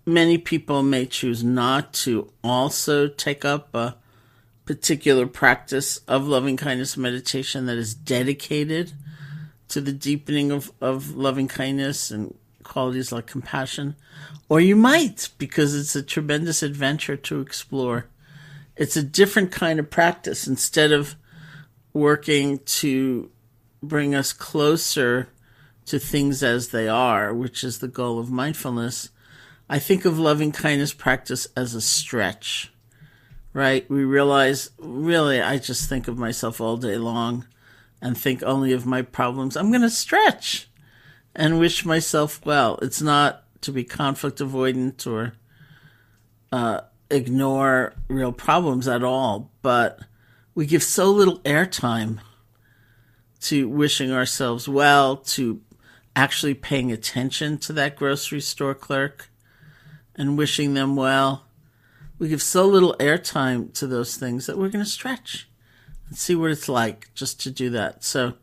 many people may choose not to also take up a particular practice of loving kindness meditation that is dedicated to the deepening of, of loving kindness and qualities like compassion, or you might because it's a tremendous adventure to explore. It's a different kind of practice. Instead of working to bring us closer to things as they are, which is the goal of mindfulness, I think of loving kindness practice as a stretch, right? We realize, really, I just think of myself all day long and think only of my problems. I'm going to stretch and wish myself well. It's not to be conflict avoidant or uh, ignore real problems at all, but we give so little airtime to wishing ourselves well, to actually paying attention to that grocery store clerk and wishing them well. We give so little airtime to those things that we're going to stretch and see what it's like just to do that. So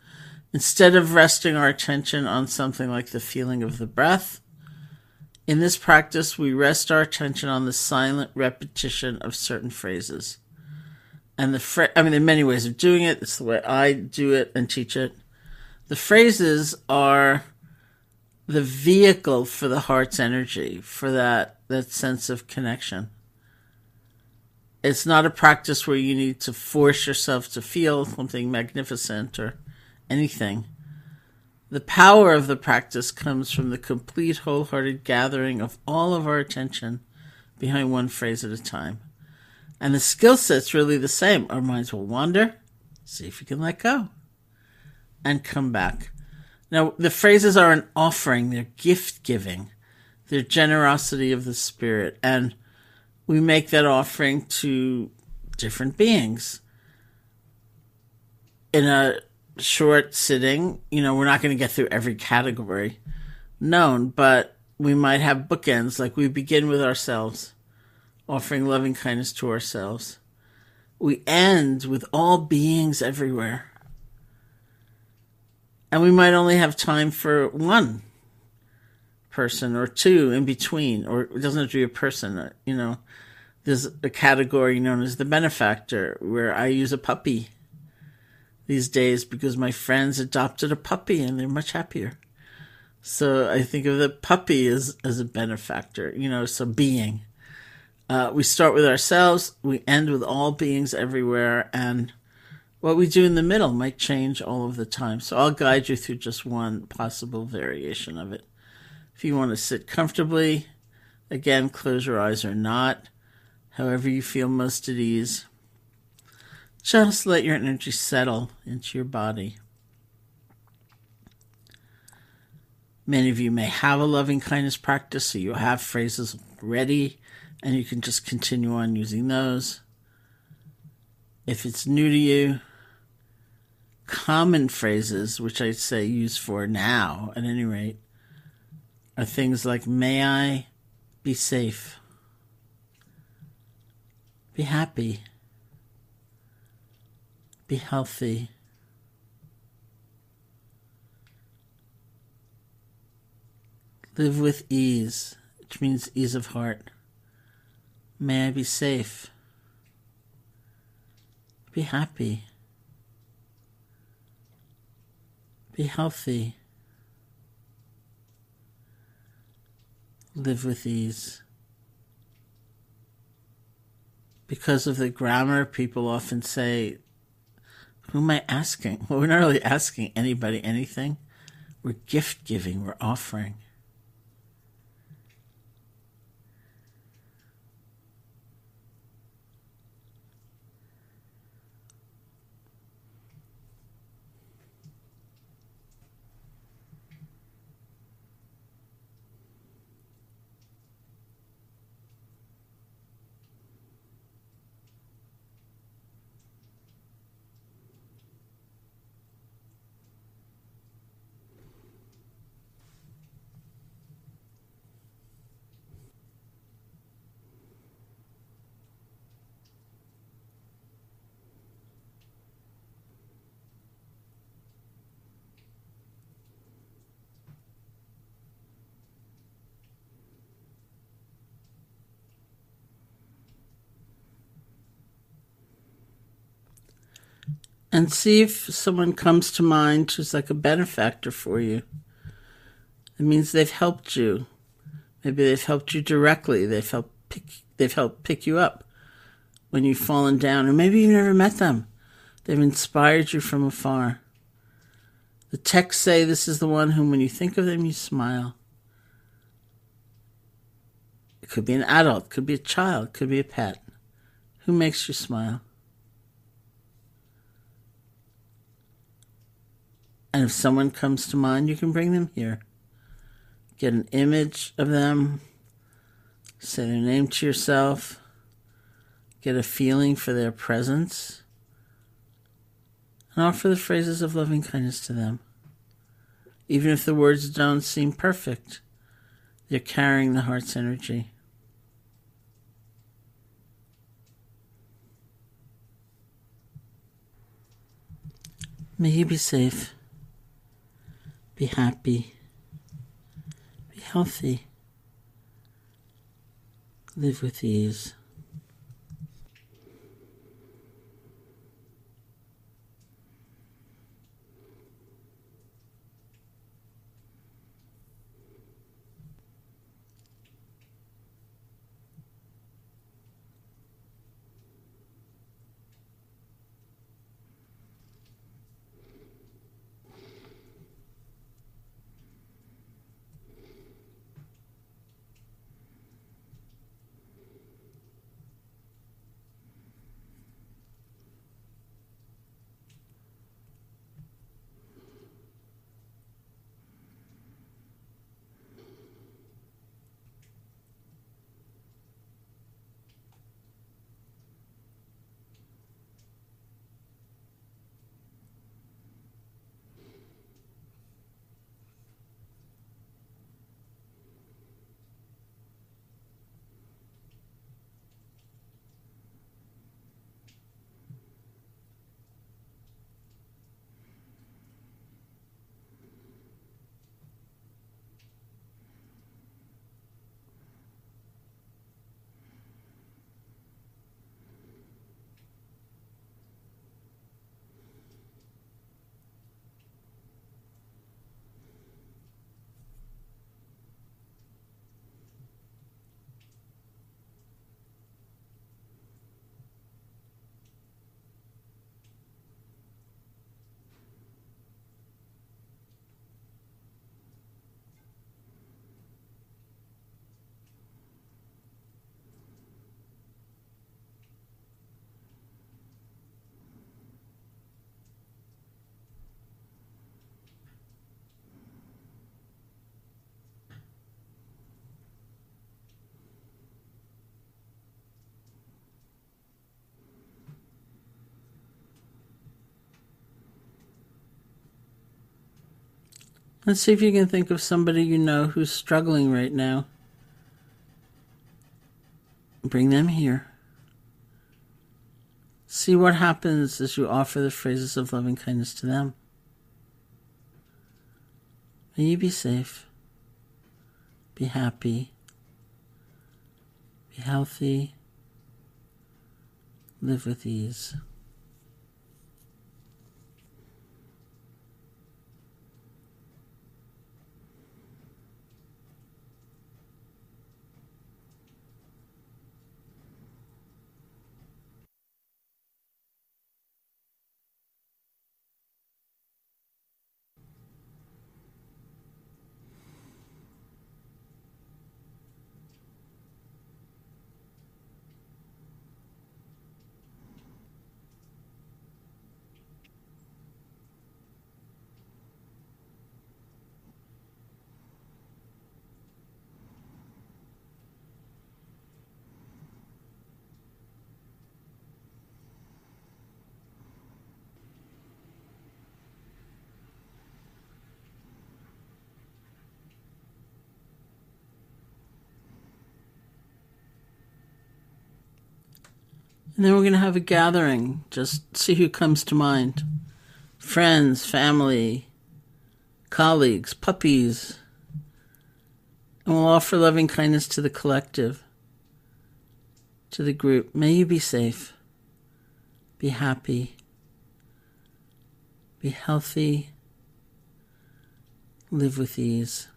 instead of resting our attention on something like the feeling of the breath, in this practice, we rest our attention on the silent repetition of certain phrases. And the fra- I mean, there are many ways of doing it. It's the way I do it and teach it. The phrases are the vehicle for the heart's energy, for that, that sense of connection. It's not a practice where you need to force yourself to feel something magnificent or anything. The power of the practice comes from the complete wholehearted gathering of all of our attention behind one phrase at a time. And the skill set's really the same. Our minds will wander, see if you can let go, and come back. Now, the phrases are an offering, they're gift giving, they're generosity of the spirit. And we make that offering to different beings. In a short sitting, you know, we're not going to get through every category known, but we might have bookends like we begin with ourselves, offering loving kindness to ourselves. We end with all beings everywhere and we might only have time for one person or two in between, or it doesn't have to be a person. Uh, you know, there's a category known as the benefactor where I use a puppy these days because my friends adopted a puppy and they're much happier. So I think of the puppy as, as a benefactor, you know, so being. Uh, we start with ourselves, we end with all beings everywhere, and what we do in the middle might change all of the time. So I'll guide you through just one possible variation of it. If you want to sit comfortably, again, close your eyes or not, however you feel most at ease. Just let your energy settle into your body. Many of you may have a loving kindness practice, so you have phrases ready and you can just continue on using those. If it's new to you, common phrases, which I say use for now at any rate, are things like, May I be safe? Be happy. Be healthy. Live with ease, which means ease of heart. May I be safe. Be happy. Be healthy. Live with ease. Because of the grammar, people often say, Who am I asking? Well, we're not really asking anybody anything. We're gift giving, we're offering. And see if someone comes to mind who's like a benefactor for you. It means they've helped you. Maybe they've helped you directly. They've helped pick, they've helped pick you up when you've fallen down, or maybe you've never met them. They've inspired you from afar. The texts say this is the one whom, when you think of them, you smile. It could be an adult, could be a child, could be a pet. Who makes you smile? And if someone comes to mind, you can bring them here. Get an image of them. Say their name to yourself. Get a feeling for their presence. And offer the phrases of loving kindness to them. Even if the words don't seem perfect, they're carrying the heart's energy. May you be safe, be happy, be healthy, live with ease. Let's see if you can think of somebody you know who's struggling right now. Bring them here. See what happens as you offer the phrases of loving kindness to them. May you be safe, be happy, be healthy, live with ease. And then we're going to have a gathering. Just see who comes to mind friends, family, colleagues, puppies. And we'll offer loving kindness to the collective, to the group. May you be safe, be happy, be healthy, live with ease.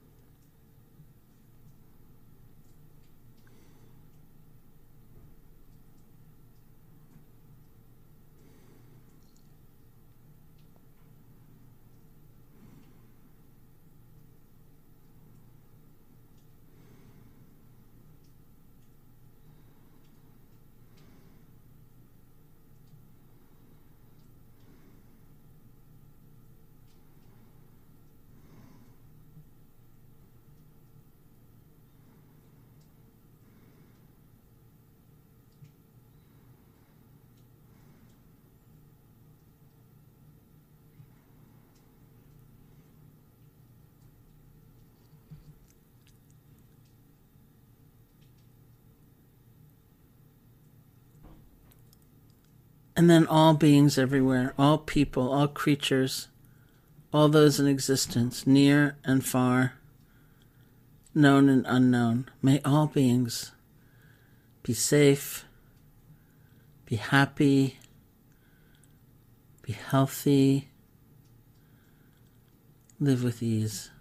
And then all beings everywhere, all people, all creatures, all those in existence, near and far, known and unknown. May all beings be safe, be happy, be healthy, live with ease.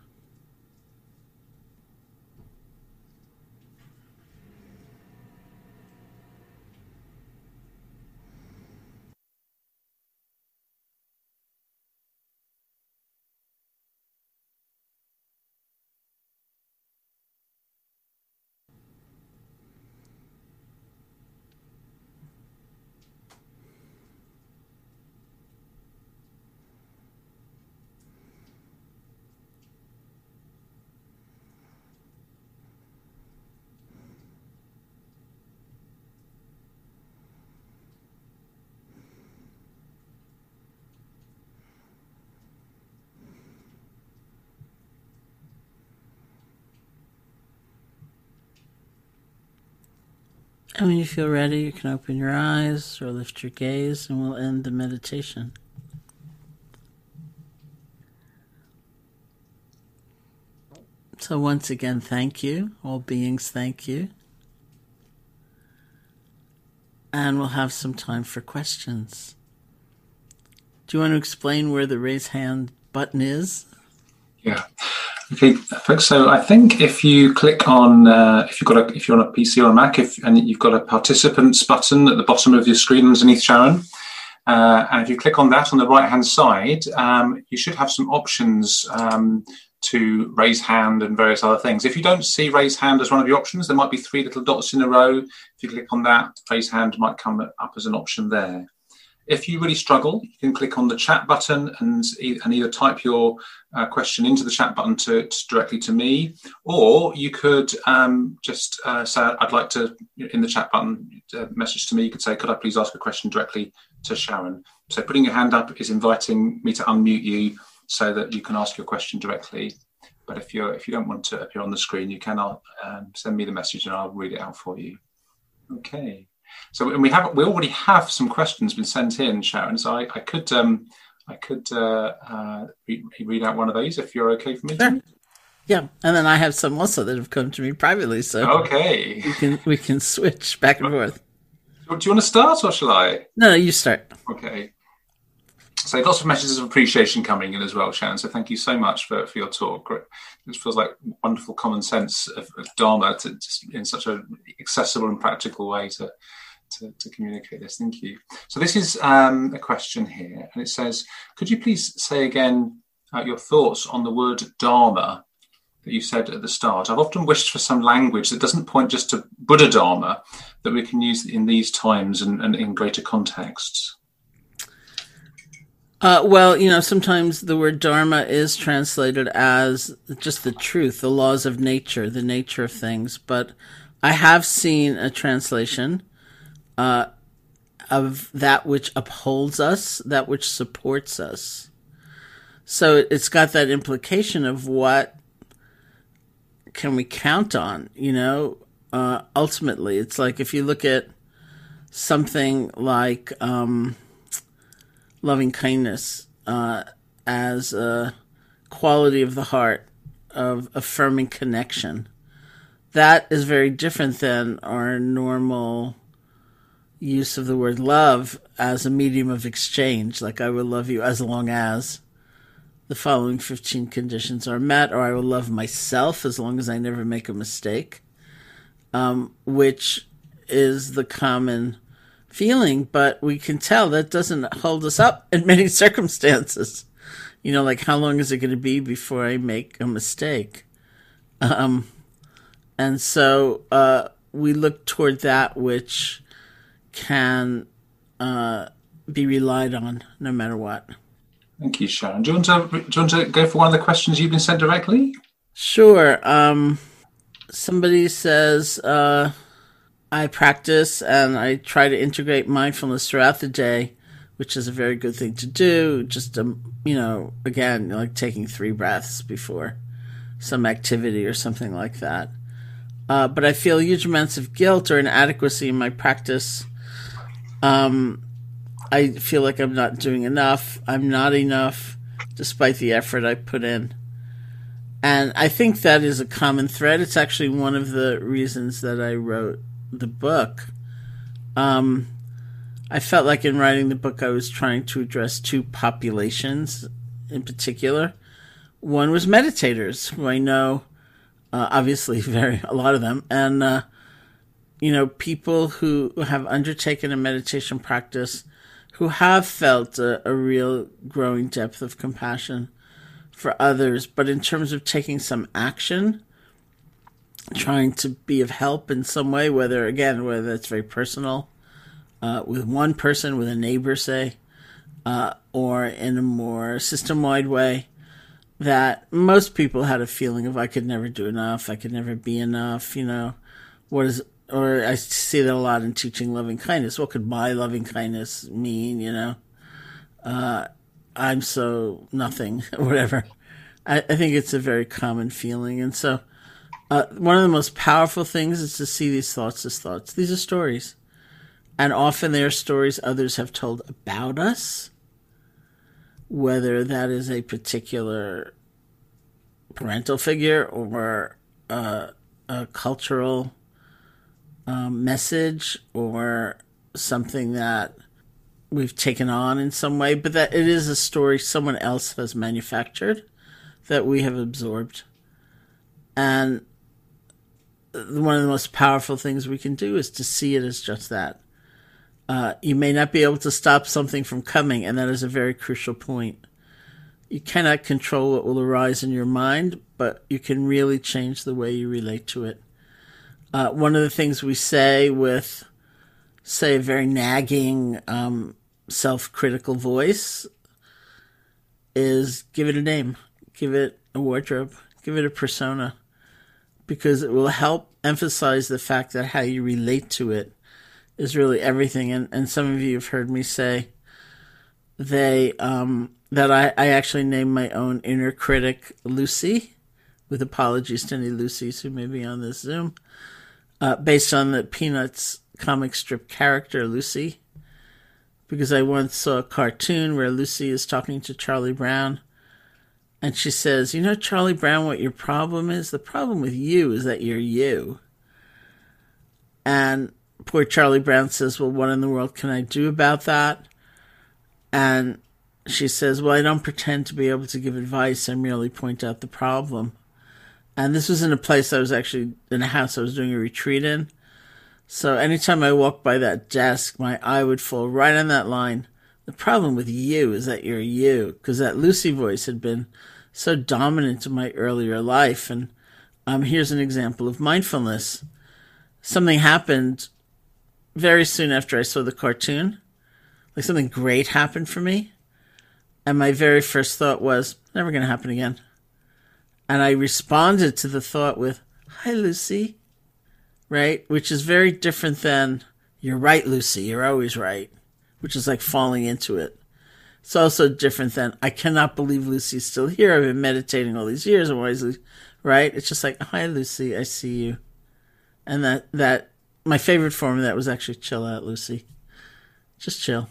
And when you feel ready, you can open your eyes or lift your gaze, and we'll end the meditation. So, once again, thank you. All beings, thank you. And we'll have some time for questions. Do you want to explain where the raise hand button is? Yeah. Okay, folks. So I think if you click on, uh, if you've got a, if you're on a PC or a Mac, if and you've got a participants button at the bottom of your screen underneath Sharon, uh, and if you click on that on the right hand side, um, you should have some options um, to raise hand and various other things. If you don't see raise hand as one of your options, there might be three little dots in a row. If you click on that, raise hand might come up as an option there. If you really struggle, you can click on the chat button and, and either type your uh, question into the chat button to, to, directly to me, or you could um, just uh, say, I'd like to, in the chat button, uh, message to me, you could say, could I please ask a question directly to Sharon? So putting your hand up is inviting me to unmute you so that you can ask your question directly. But if you're if you don't want to appear on the screen, you can um, send me the message and I'll read it out for you. Okay. So and we have we already have some questions been sent in, Sharon. So I, I could um, I could uh, uh, read, read, out one of these if you're okay for me. Sure. Yeah, and then I have some also that have come to me privately. So okay, we can we can switch back and forth. Do you want to start or shall I? No, no, you start. Okay. So lots of messages of appreciation coming in as well, Sharon. So thank you so much for, for your talk. It feels like wonderful common sense of, of Dharma to, in such an accessible and practical way to to, to communicate this. Thank you. So this is um, a question here, and it says, could you please say again uh, your thoughts on the word Dharma that you said at the start? I've often wished for some language that doesn't point just to Buddha Dharma that we can use in these times and, and in greater contexts. Uh, well, you know, sometimes the word dharma is translated as just the truth, the laws of nature, the nature of things. But I have seen a translation uh, of that which upholds us, that which supports us. So it's got that implication of what can we count on, you know? Uh, ultimately, it's like if you look at something like um, loving kindness uh, as a quality of the heart, of affirming connection, that is very different than our normal use of the word love as a medium of exchange, like I will love you as long as the following 15 conditions are met, or I will love myself as long as I never make a mistake, um, which is the common feeling, but we can tell that doesn't hold us up in many circumstances. You know, like how long is it going to be before I make a mistake? Um, and so uh, we look toward that which can uh, be relied on no matter what. Thank you, Sharon. Do you, want to, do you want to go for one of the questions you've been sent directly? Sure. Um, somebody says, uh, I practice and I try to integrate mindfulness throughout the day, which is a very good thing to do. Just, um, you know, again, like taking three breaths before some activity or something like that. Uh, but I feel huge amounts of guilt or inadequacy in my practice um, I feel like I'm not doing enough. I'm not enough, despite the effort I put in. And I think that is a common thread. It's actually one of the reasons that I wrote the book. Um, I felt like in writing the book, I was trying to address two populations in particular. One was meditators, who I know, uh, obviously, very a lot of them, and uh, you know, people who have undertaken a meditation practice, who have felt a, a real growing depth of compassion for others, but in terms of taking some action, trying to be of help in some way, whether again, whether it's very personal uh, with one person, with a neighbor, say, uh, or in a more system wide way, that most people had a feeling of I could never do enough, I could never be enough, you know, what is, or I see that a lot in teaching loving kindness. What could my loving kindness mean, you know? Uh, I'm so nothing, whatever. I, I, think it's a very common feeling. And so, uh, one of the most powerful things is to see these thoughts as thoughts. These are stories. And often they are stories others have told about us, whether that is a particular parental figure or a, a cultural um, message or something that we've taken on in some way, but that it is a story someone else has manufactured that we have absorbed. And one of the most powerful things we can do is to see it as just that uh, you may not be able to stop something from coming, and that is a very crucial point. You cannot control what will arise in your mind, but you can really change the way you relate to it. Uh, one of the things we say with, say, a very nagging, um, self critical voice is give it a name, give it a wardrobe, give it a persona, because it will help emphasize the fact that how you relate to it is really everything. And, and some of you have heard me say they um, that I, I actually named my own inner critic Lucy, with apologies to any Lucy's who may be on this Zoom, uh, based on the Peanuts comic strip character Lucy. Because I once saw a cartoon where Lucy is talking to Charlie Brown, and she says, You know, Charlie Brown, what your problem is? The problem with you is that you're you. And poor Charlie Brown says, Well, what in the world can I do about that? And she says, Well, I don't pretend to be able to give advice. I merely point out the problem. And this was in a place I was actually in a house I was doing a retreat in. So anytime I walked by that desk, my eye would fall right on that line. The problem with you is that you're you, because that Lucy voice had been so dominant in my earlier life. And um, here's an example of mindfulness. Something happened very soon after I saw the cartoon, like something great happened for me. And my very first thought was, never going to happen again. And I responded to the thought with, Hi, Lucy. Right? Which is very different than, You're right, Lucy. You're always right. Which is like falling into it. It's also different than, I cannot believe Lucy's still here. I've been meditating all these years. And why right? It's just like, Hi, Lucy. I see you. And that, that my favorite form of that was actually chill out, Lucy. Just chill.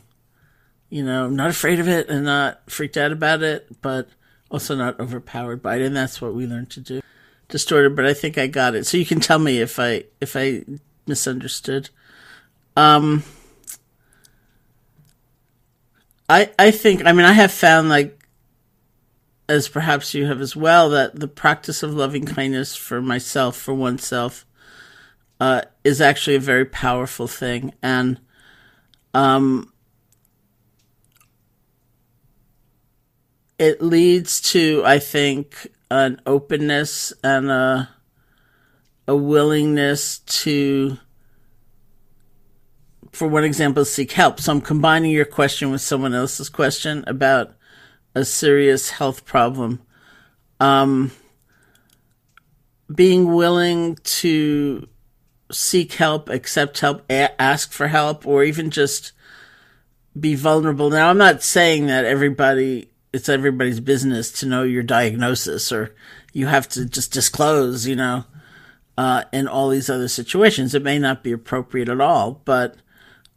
You know, I'm not afraid of it and not freaked out about it, but also not overpowered by it. And that's what we learned to do. Distorted, but I think I got it. So you can tell me if I if I misunderstood. Um I I think I mean I have found like as perhaps you have as well that the practice of loving kindness for myself for oneself uh, is actually a very powerful thing, and um, it leads to, I think, an openness and a a willingness to, for one example, seek help. So I'm combining your question with someone else's question about a serious health problem. Um, being willing to seek help, accept help, a- ask for help, or even just be vulnerable. Now, I'm not saying that everybody, it's everybody's business to know your diagnosis or you have to just disclose, you know, uh, in all these other situations. It may not be appropriate at all, but,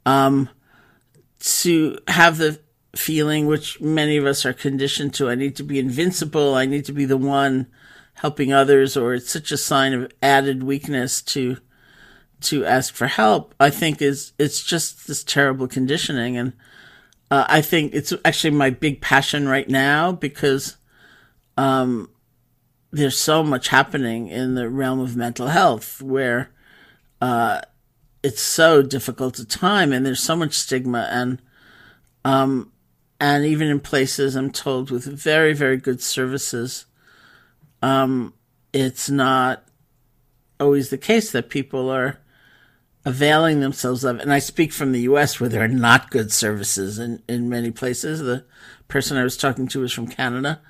um, to have the feeling, which many of us are conditioned to, I need to be invincible, I need to be the one helping others, or it's such a sign of added weakness to to ask for help, I think is it's just this terrible conditioning, and uh, I think it's actually my big passion right now because um, there's so much happening in the realm of mental health where uh, it's so difficult to time, and there's so much stigma, and um, and even in places I'm told with very very good services, um, it's not always the case that people are availing themselves of, and I speak from the U.S. where there are not good services in, in many places. The person I was talking to was from Canada,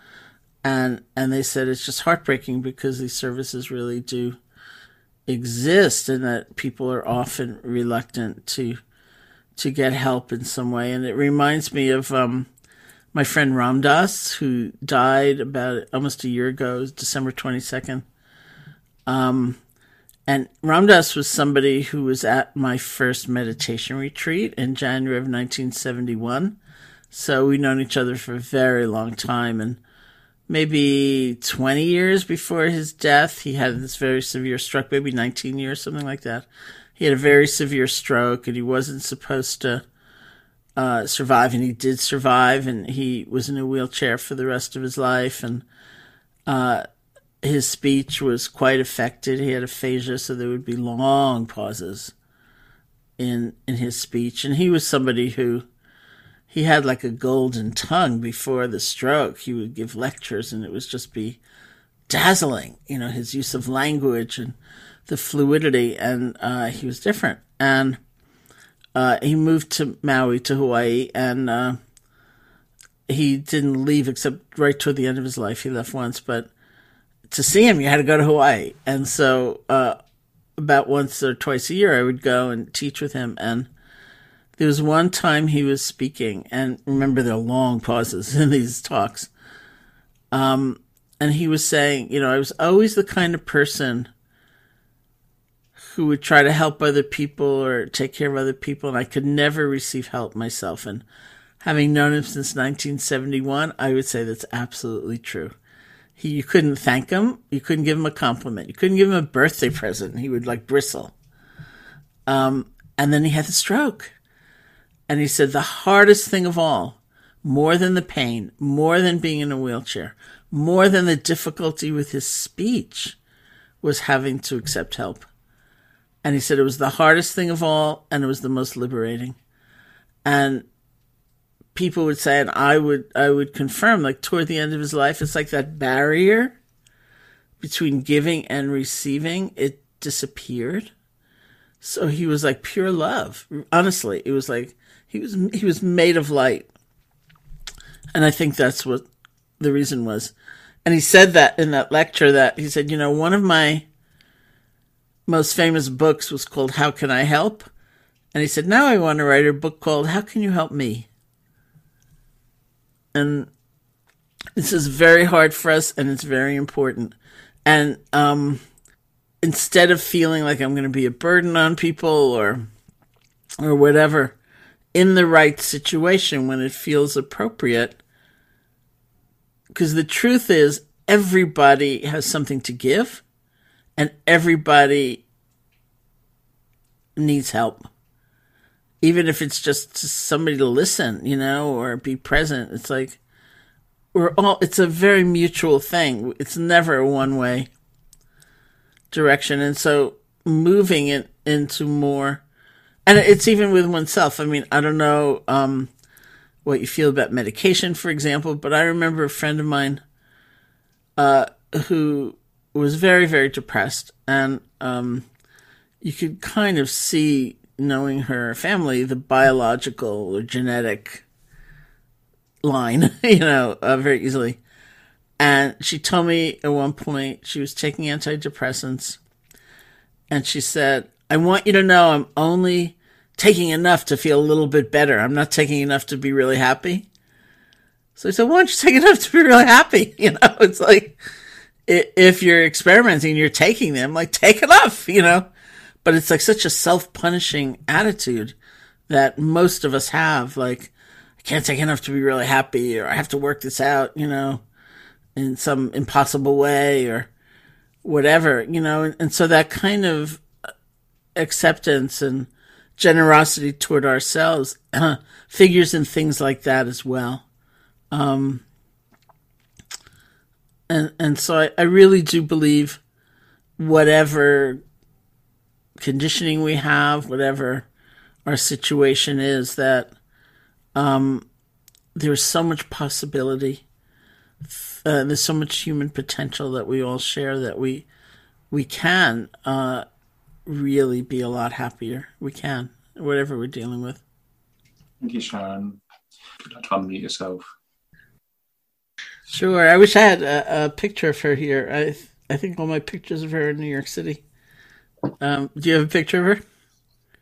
and and they said it's just heartbreaking because these services really do exist, and that people are often reluctant to to get help in some way. And it reminds me of um, my friend Ram Dass, who died about almost a year ago, December twenty second. Um, and Ram Dass was somebody who was at my first meditation retreat in January of 1971. So we've known each other for a very long time. And maybe 20 years before his death, he had this very severe stroke, maybe 19 years, something like that. He had a very severe stroke and he wasn't supposed to uh, survive, and he did survive, and he was in a wheelchair for the rest of his life. And uh, his speech was quite affected. He had aphasia, so there would be long pauses in in his speech. And he was somebody who he had like a golden tongue before the stroke. He would give lectures, and it was just be dazzling. You know, his use of language and the fluidity, and uh, he was different. And uh, he moved to Maui to Hawaii, and uh, he didn't leave except right toward the end of his life. He left once, but to see him, you had to go to Hawaii. And so, uh, about once or twice a year, I would go and teach with him. And there was one time he was speaking, and remember, there are long pauses in these talks. Um, and he was saying, you know, I was always the kind of person who would try to help other people or take care of other people, and I could never receive help myself. And having known him since 1971, I would say that's absolutely true. He, you couldn't thank him. You couldn't give him a compliment. You couldn't give him a birthday present. He would like bristle. Um, and then he had the stroke. And he said the hardest thing of all, more than the pain, more than being in a wheelchair, more than the difficulty with his speech, was having to accept help. And he said it was the hardest thing of all, and it was the most liberating. And people would say, and I would I would confirm, like toward the end of his life, it's like that barrier between giving and receiving, it disappeared. So he was like pure love. Honestly, it was like he was he was made of light. And I think that's what the reason was. And he said that in that lecture that he said, you know, one of my most famous books was called How Can I Help? And he said, now I want to write a book called How Can You Help Me? And this is very hard for us and it's very important. And um, instead of feeling like I'm going to be a burden on people or or whatever, in the right situation when it feels appropriate, because the truth is everybody has something to give, and everybody needs help even if it's just somebody to listen, you know, or be present. It's like we're all, it's a very mutual thing. It's never a one way direction. And so moving it into more, and it's even with oneself. I mean, I don't know, um, what you feel about medication, for example, but I remember a friend of mine, uh, who was very, very depressed and, um, you could kind of see knowing her family, the biological or genetic line, you know, uh, very easily. And she told me at one point she was taking antidepressants. And she said, I want you to know I'm only taking enough to feel a little bit better. I'm not taking enough to be really happy. So I said, why don't you take enough to be really happy? You know, it's like, if you're experimenting, you're taking them, like take enough, you know? But it's like such a self-punishing attitude that most of us have. Like, I can't take enough to be really happy, or I have to work this out, you know, in some impossible way, or whatever, you know. And, and so that kind of acceptance and generosity toward ourselves uh, figures in things like that as well. Um, and and so I, I really do believe whatever conditioning we have, whatever our situation is, that um, there's so much possibility. Uh, there's so much human potential that we all share that we we can uh, really be a lot happier. We can, whatever we're dealing with. Thank you, Sharon. Try to unmute yourself. Sure. I wish I had a, a, picture of her here. I I think all my pictures of her in New York City. Um, do you have a picture of her?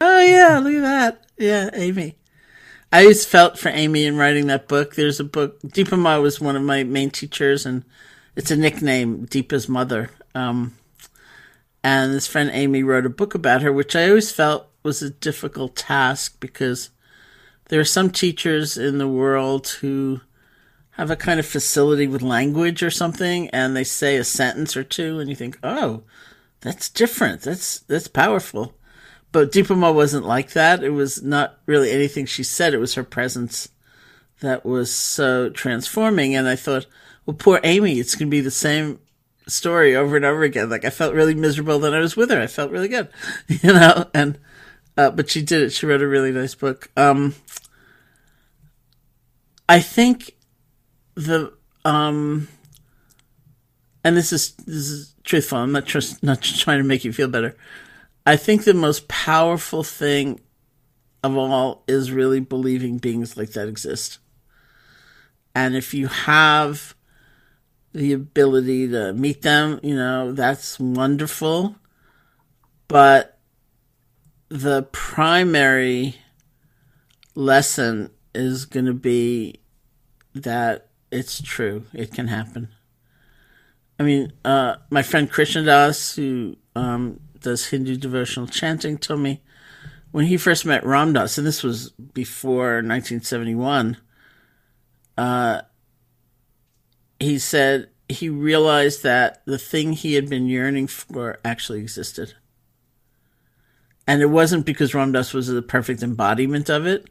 Oh yeah, look at that. Yeah, Amy. I always felt for Amy in writing that book. There's a book. Dipa Ma was one of my main teachers, and it's a nickname, Dipa's mother. Um, and this friend Amy wrote a book about her, which I always felt was a difficult task because there are some teachers in the world who have a kind of facility with language or something and they say a sentence or two and you think, "Oh, that's different. That's that's powerful." But Dipa Ma wasn't like that. It was not really anything she said. It was her presence that was so transforming. And I thought, well, poor Amy, it's going to be the same story over and over again. Like I felt really miserable that I was with her. I felt really good, you know, and, uh, but she did it. She wrote a really nice book. Um, I think the um and this is this is truthful. I'm not not trying to make you feel better. I think the most powerful thing of all is really believing beings like that exist. And if you have the ability to meet them, you know, that's wonderful. But the primary lesson is going to be that it's true. It can happen. I mean, uh, my friend Krishna Das, who um, does Hindu devotional chanting, told me when he first met Ram Dass, and this was before 1971, uh, he said he realized that the thing he had been yearning for actually existed. And it wasn't because Ram Dass was the perfect embodiment of it,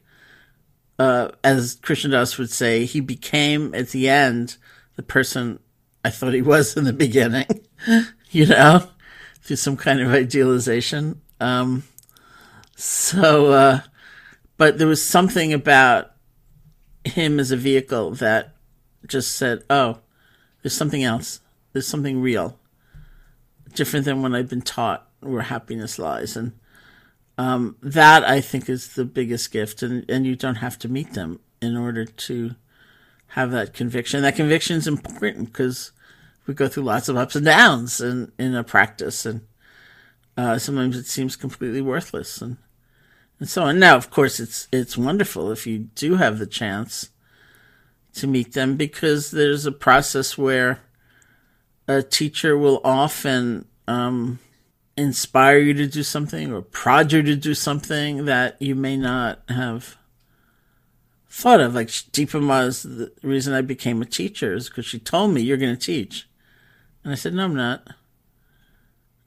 uh, as Krishna Das would say, he became at the end the person I thought he was in the beginning, you know, through some kind of idealization. Um, so, uh, but there was something about him as a vehicle that just said, oh, there's something else. There's something real, different than what I've been taught where happiness lies. And um, that I think is the biggest gift, and, and you don't have to meet them in order to have that conviction. That conviction is important because we go through lots of ups and downs in, in a practice, and uh, sometimes it seems completely worthless, and and so on. Now, of course, it's it's wonderful if you do have the chance to meet them because there's a process where a teacher will often um, inspire you to do something or prod you to do something that you may not have thought of. Like Dipa Ma's the reason I became a teacher is because she told me you're going to teach. And I said, no, I'm not.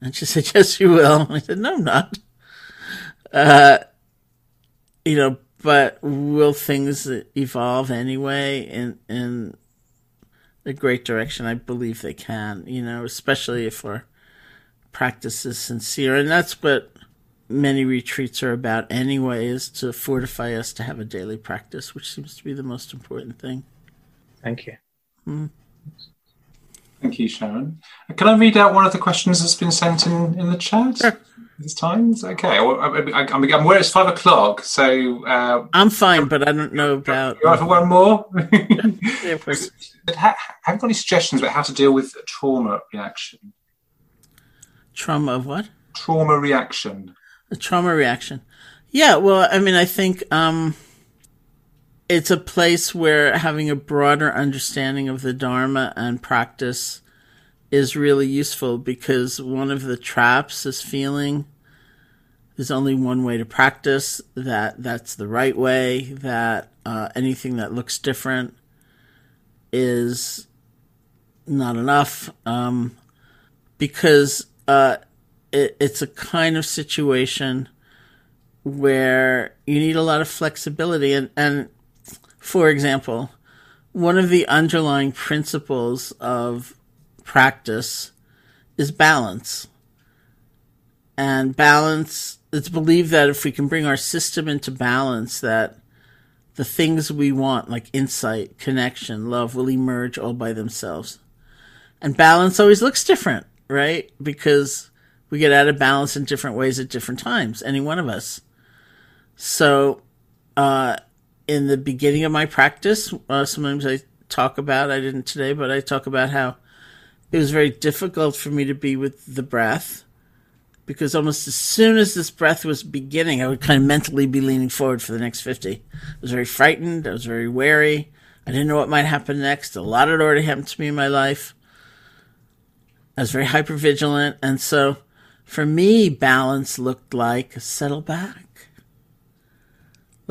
And she said, yes, you will. And I said, no, I'm not. Uh, you know, but will things evolve anyway in, in a great direction? I believe they can, you know, especially if we're practice is sincere. And that's what many retreats are about anyway, is to fortify us to have a daily practice, which seems to be the most important thing. Thank you. Hmm. Thank you, Sharon. Can I read out one of the questions that's been sent in, in the chat? Sure. This time, okay. I, I, I'm aware it's five o'clock, so uh, I'm fine, but I don't know about. You for one more? yeah. Have you got any suggestions about how to deal with trauma reaction? Trauma of what? Trauma reaction. A trauma reaction. Yeah, well, I mean, I think um, it's a place where having a broader understanding of the Dharma and practice is really useful because one of the traps is feeling there's only one way to practice, that that's the right way, that uh, anything that looks different is not enough, um, because uh, it, it's a kind of situation where you need a lot of flexibility. And, and for example, one of the underlying principles of practice is balance. And balance, it's believed that if we can bring our system into balance, that the things we want, like insight, connection, love, will emerge all by themselves. And balance always looks different, right? Because we get out of balance in different ways at different times, any one of us. So, uh, in the beginning of my practice, uh, sometimes I talk about, I didn't today, but I talk about how it was very difficult for me to be with the breath because almost as soon as this breath was beginning, I would kind of mentally be leaning forward for the next 50. I was very frightened. I was very wary. I didn't know what might happen next. A lot had already happened to me in my life. I was very hyper vigilant. And so for me, balance looked like settle back.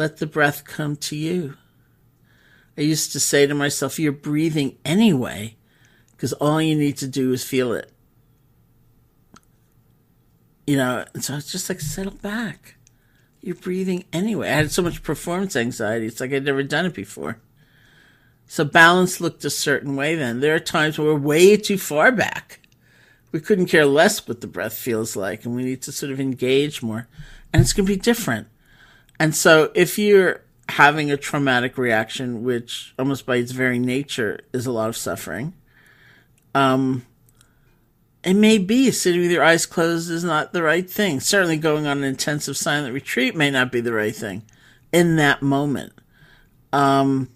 Let the breath come to you. I used to say to myself, you're breathing anyway, because all you need to do is feel it. You know, and so it's just like settle back. You're breathing anyway. I had so much performance anxiety. It's like I'd never done it before. So balance looked a certain way then. There are times where we're way too far back. We couldn't care less what the breath feels like, and we need to sort of engage more. And it's going to be different. And so if you're having a traumatic reaction, which almost by its very nature is a lot of suffering, um, it may be sitting with your eyes closed is not the right thing. Certainly, going on an intensive silent retreat may not be the right thing in that moment. Um,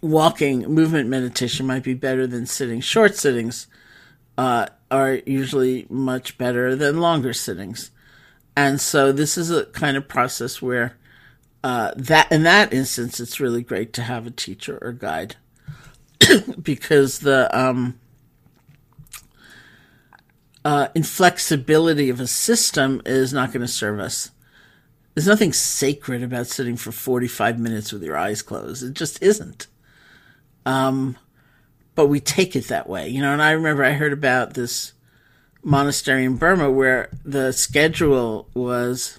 walking, movement meditation might be better than sitting. Short sittings uh, are usually much better than longer sittings. And so, this is a kind of process where uh, that in that instance, it's really great to have a teacher or guide because the um, uh, inflexibility of a system is not going to serve us. There's nothing sacred about sitting for 45 minutes with your eyes closed. It just isn't. Um, but we take it that way, you know. And I remember I heard about this monastery in Burma where the schedule was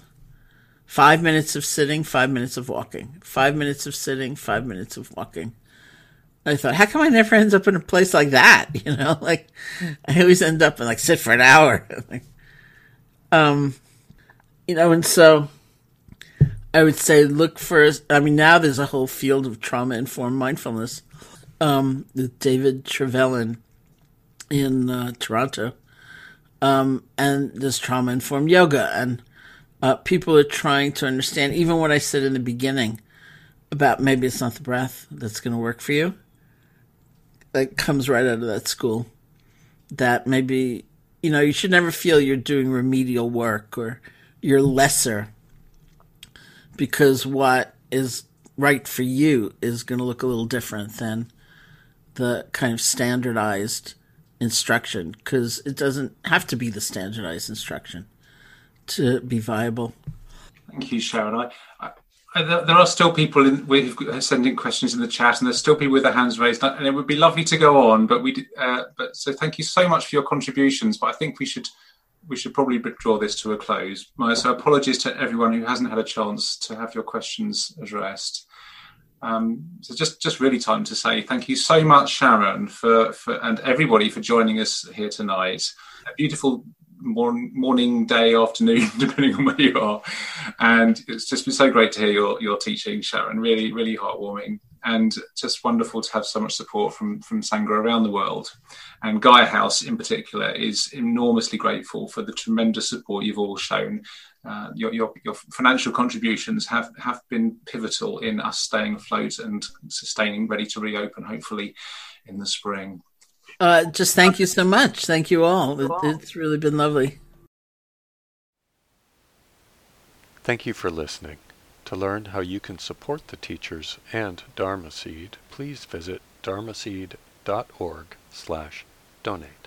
Five minutes of sitting, five minutes of walking. Five minutes of sitting, five minutes of walking. I thought, how come I never end up in a place like that? You know, like I always end up and like sit for an hour. um, you know, and so I would say look for. I mean, now there's a whole field of trauma informed mindfulness. Um, David Treleaven in uh, Toronto, um, and this trauma informed yoga and uh, people are trying to understand, even what I said in the beginning about maybe it's not the breath that's going to work for you. That comes right out of that school. That maybe, you know, you should never feel you're doing remedial work or you're lesser because what is right for you is going to look a little different than the kind of standardized instruction because it doesn't have to be the standardized instruction to be viable. Thank you, Sharon. I, I, there are still people in, who've sending questions in the chat, and there's still people with their hands raised. And it would be lovely to go on, but we, uh, but so thank you so much for your contributions. But I think we should we should probably draw this to a close. So apologies to everyone who hasn't had a chance to have your questions addressed. Um, so just just really time to say thank you so much, Sharon, for, for and everybody for joining us here tonight. A beautiful morning, morning, day, afternoon, depending on where you are. And it's just been so great to hear your, your teaching, Sharon. Really, really heartwarming and just wonderful to have so much support from from Sangha around the world. And Gaia House in particular is enormously grateful for the tremendous support you've all shown. Uh, your, your, your financial contributions have have been pivotal in us staying afloat and sustaining, ready to reopen hopefully in the spring. Uh, just thank you so much. Thank you all. It, it's really been lovely. Thank you for listening. To learn how you can support the teachers and Dharma Seed, please visit dharma dharmaseed.org slash donate.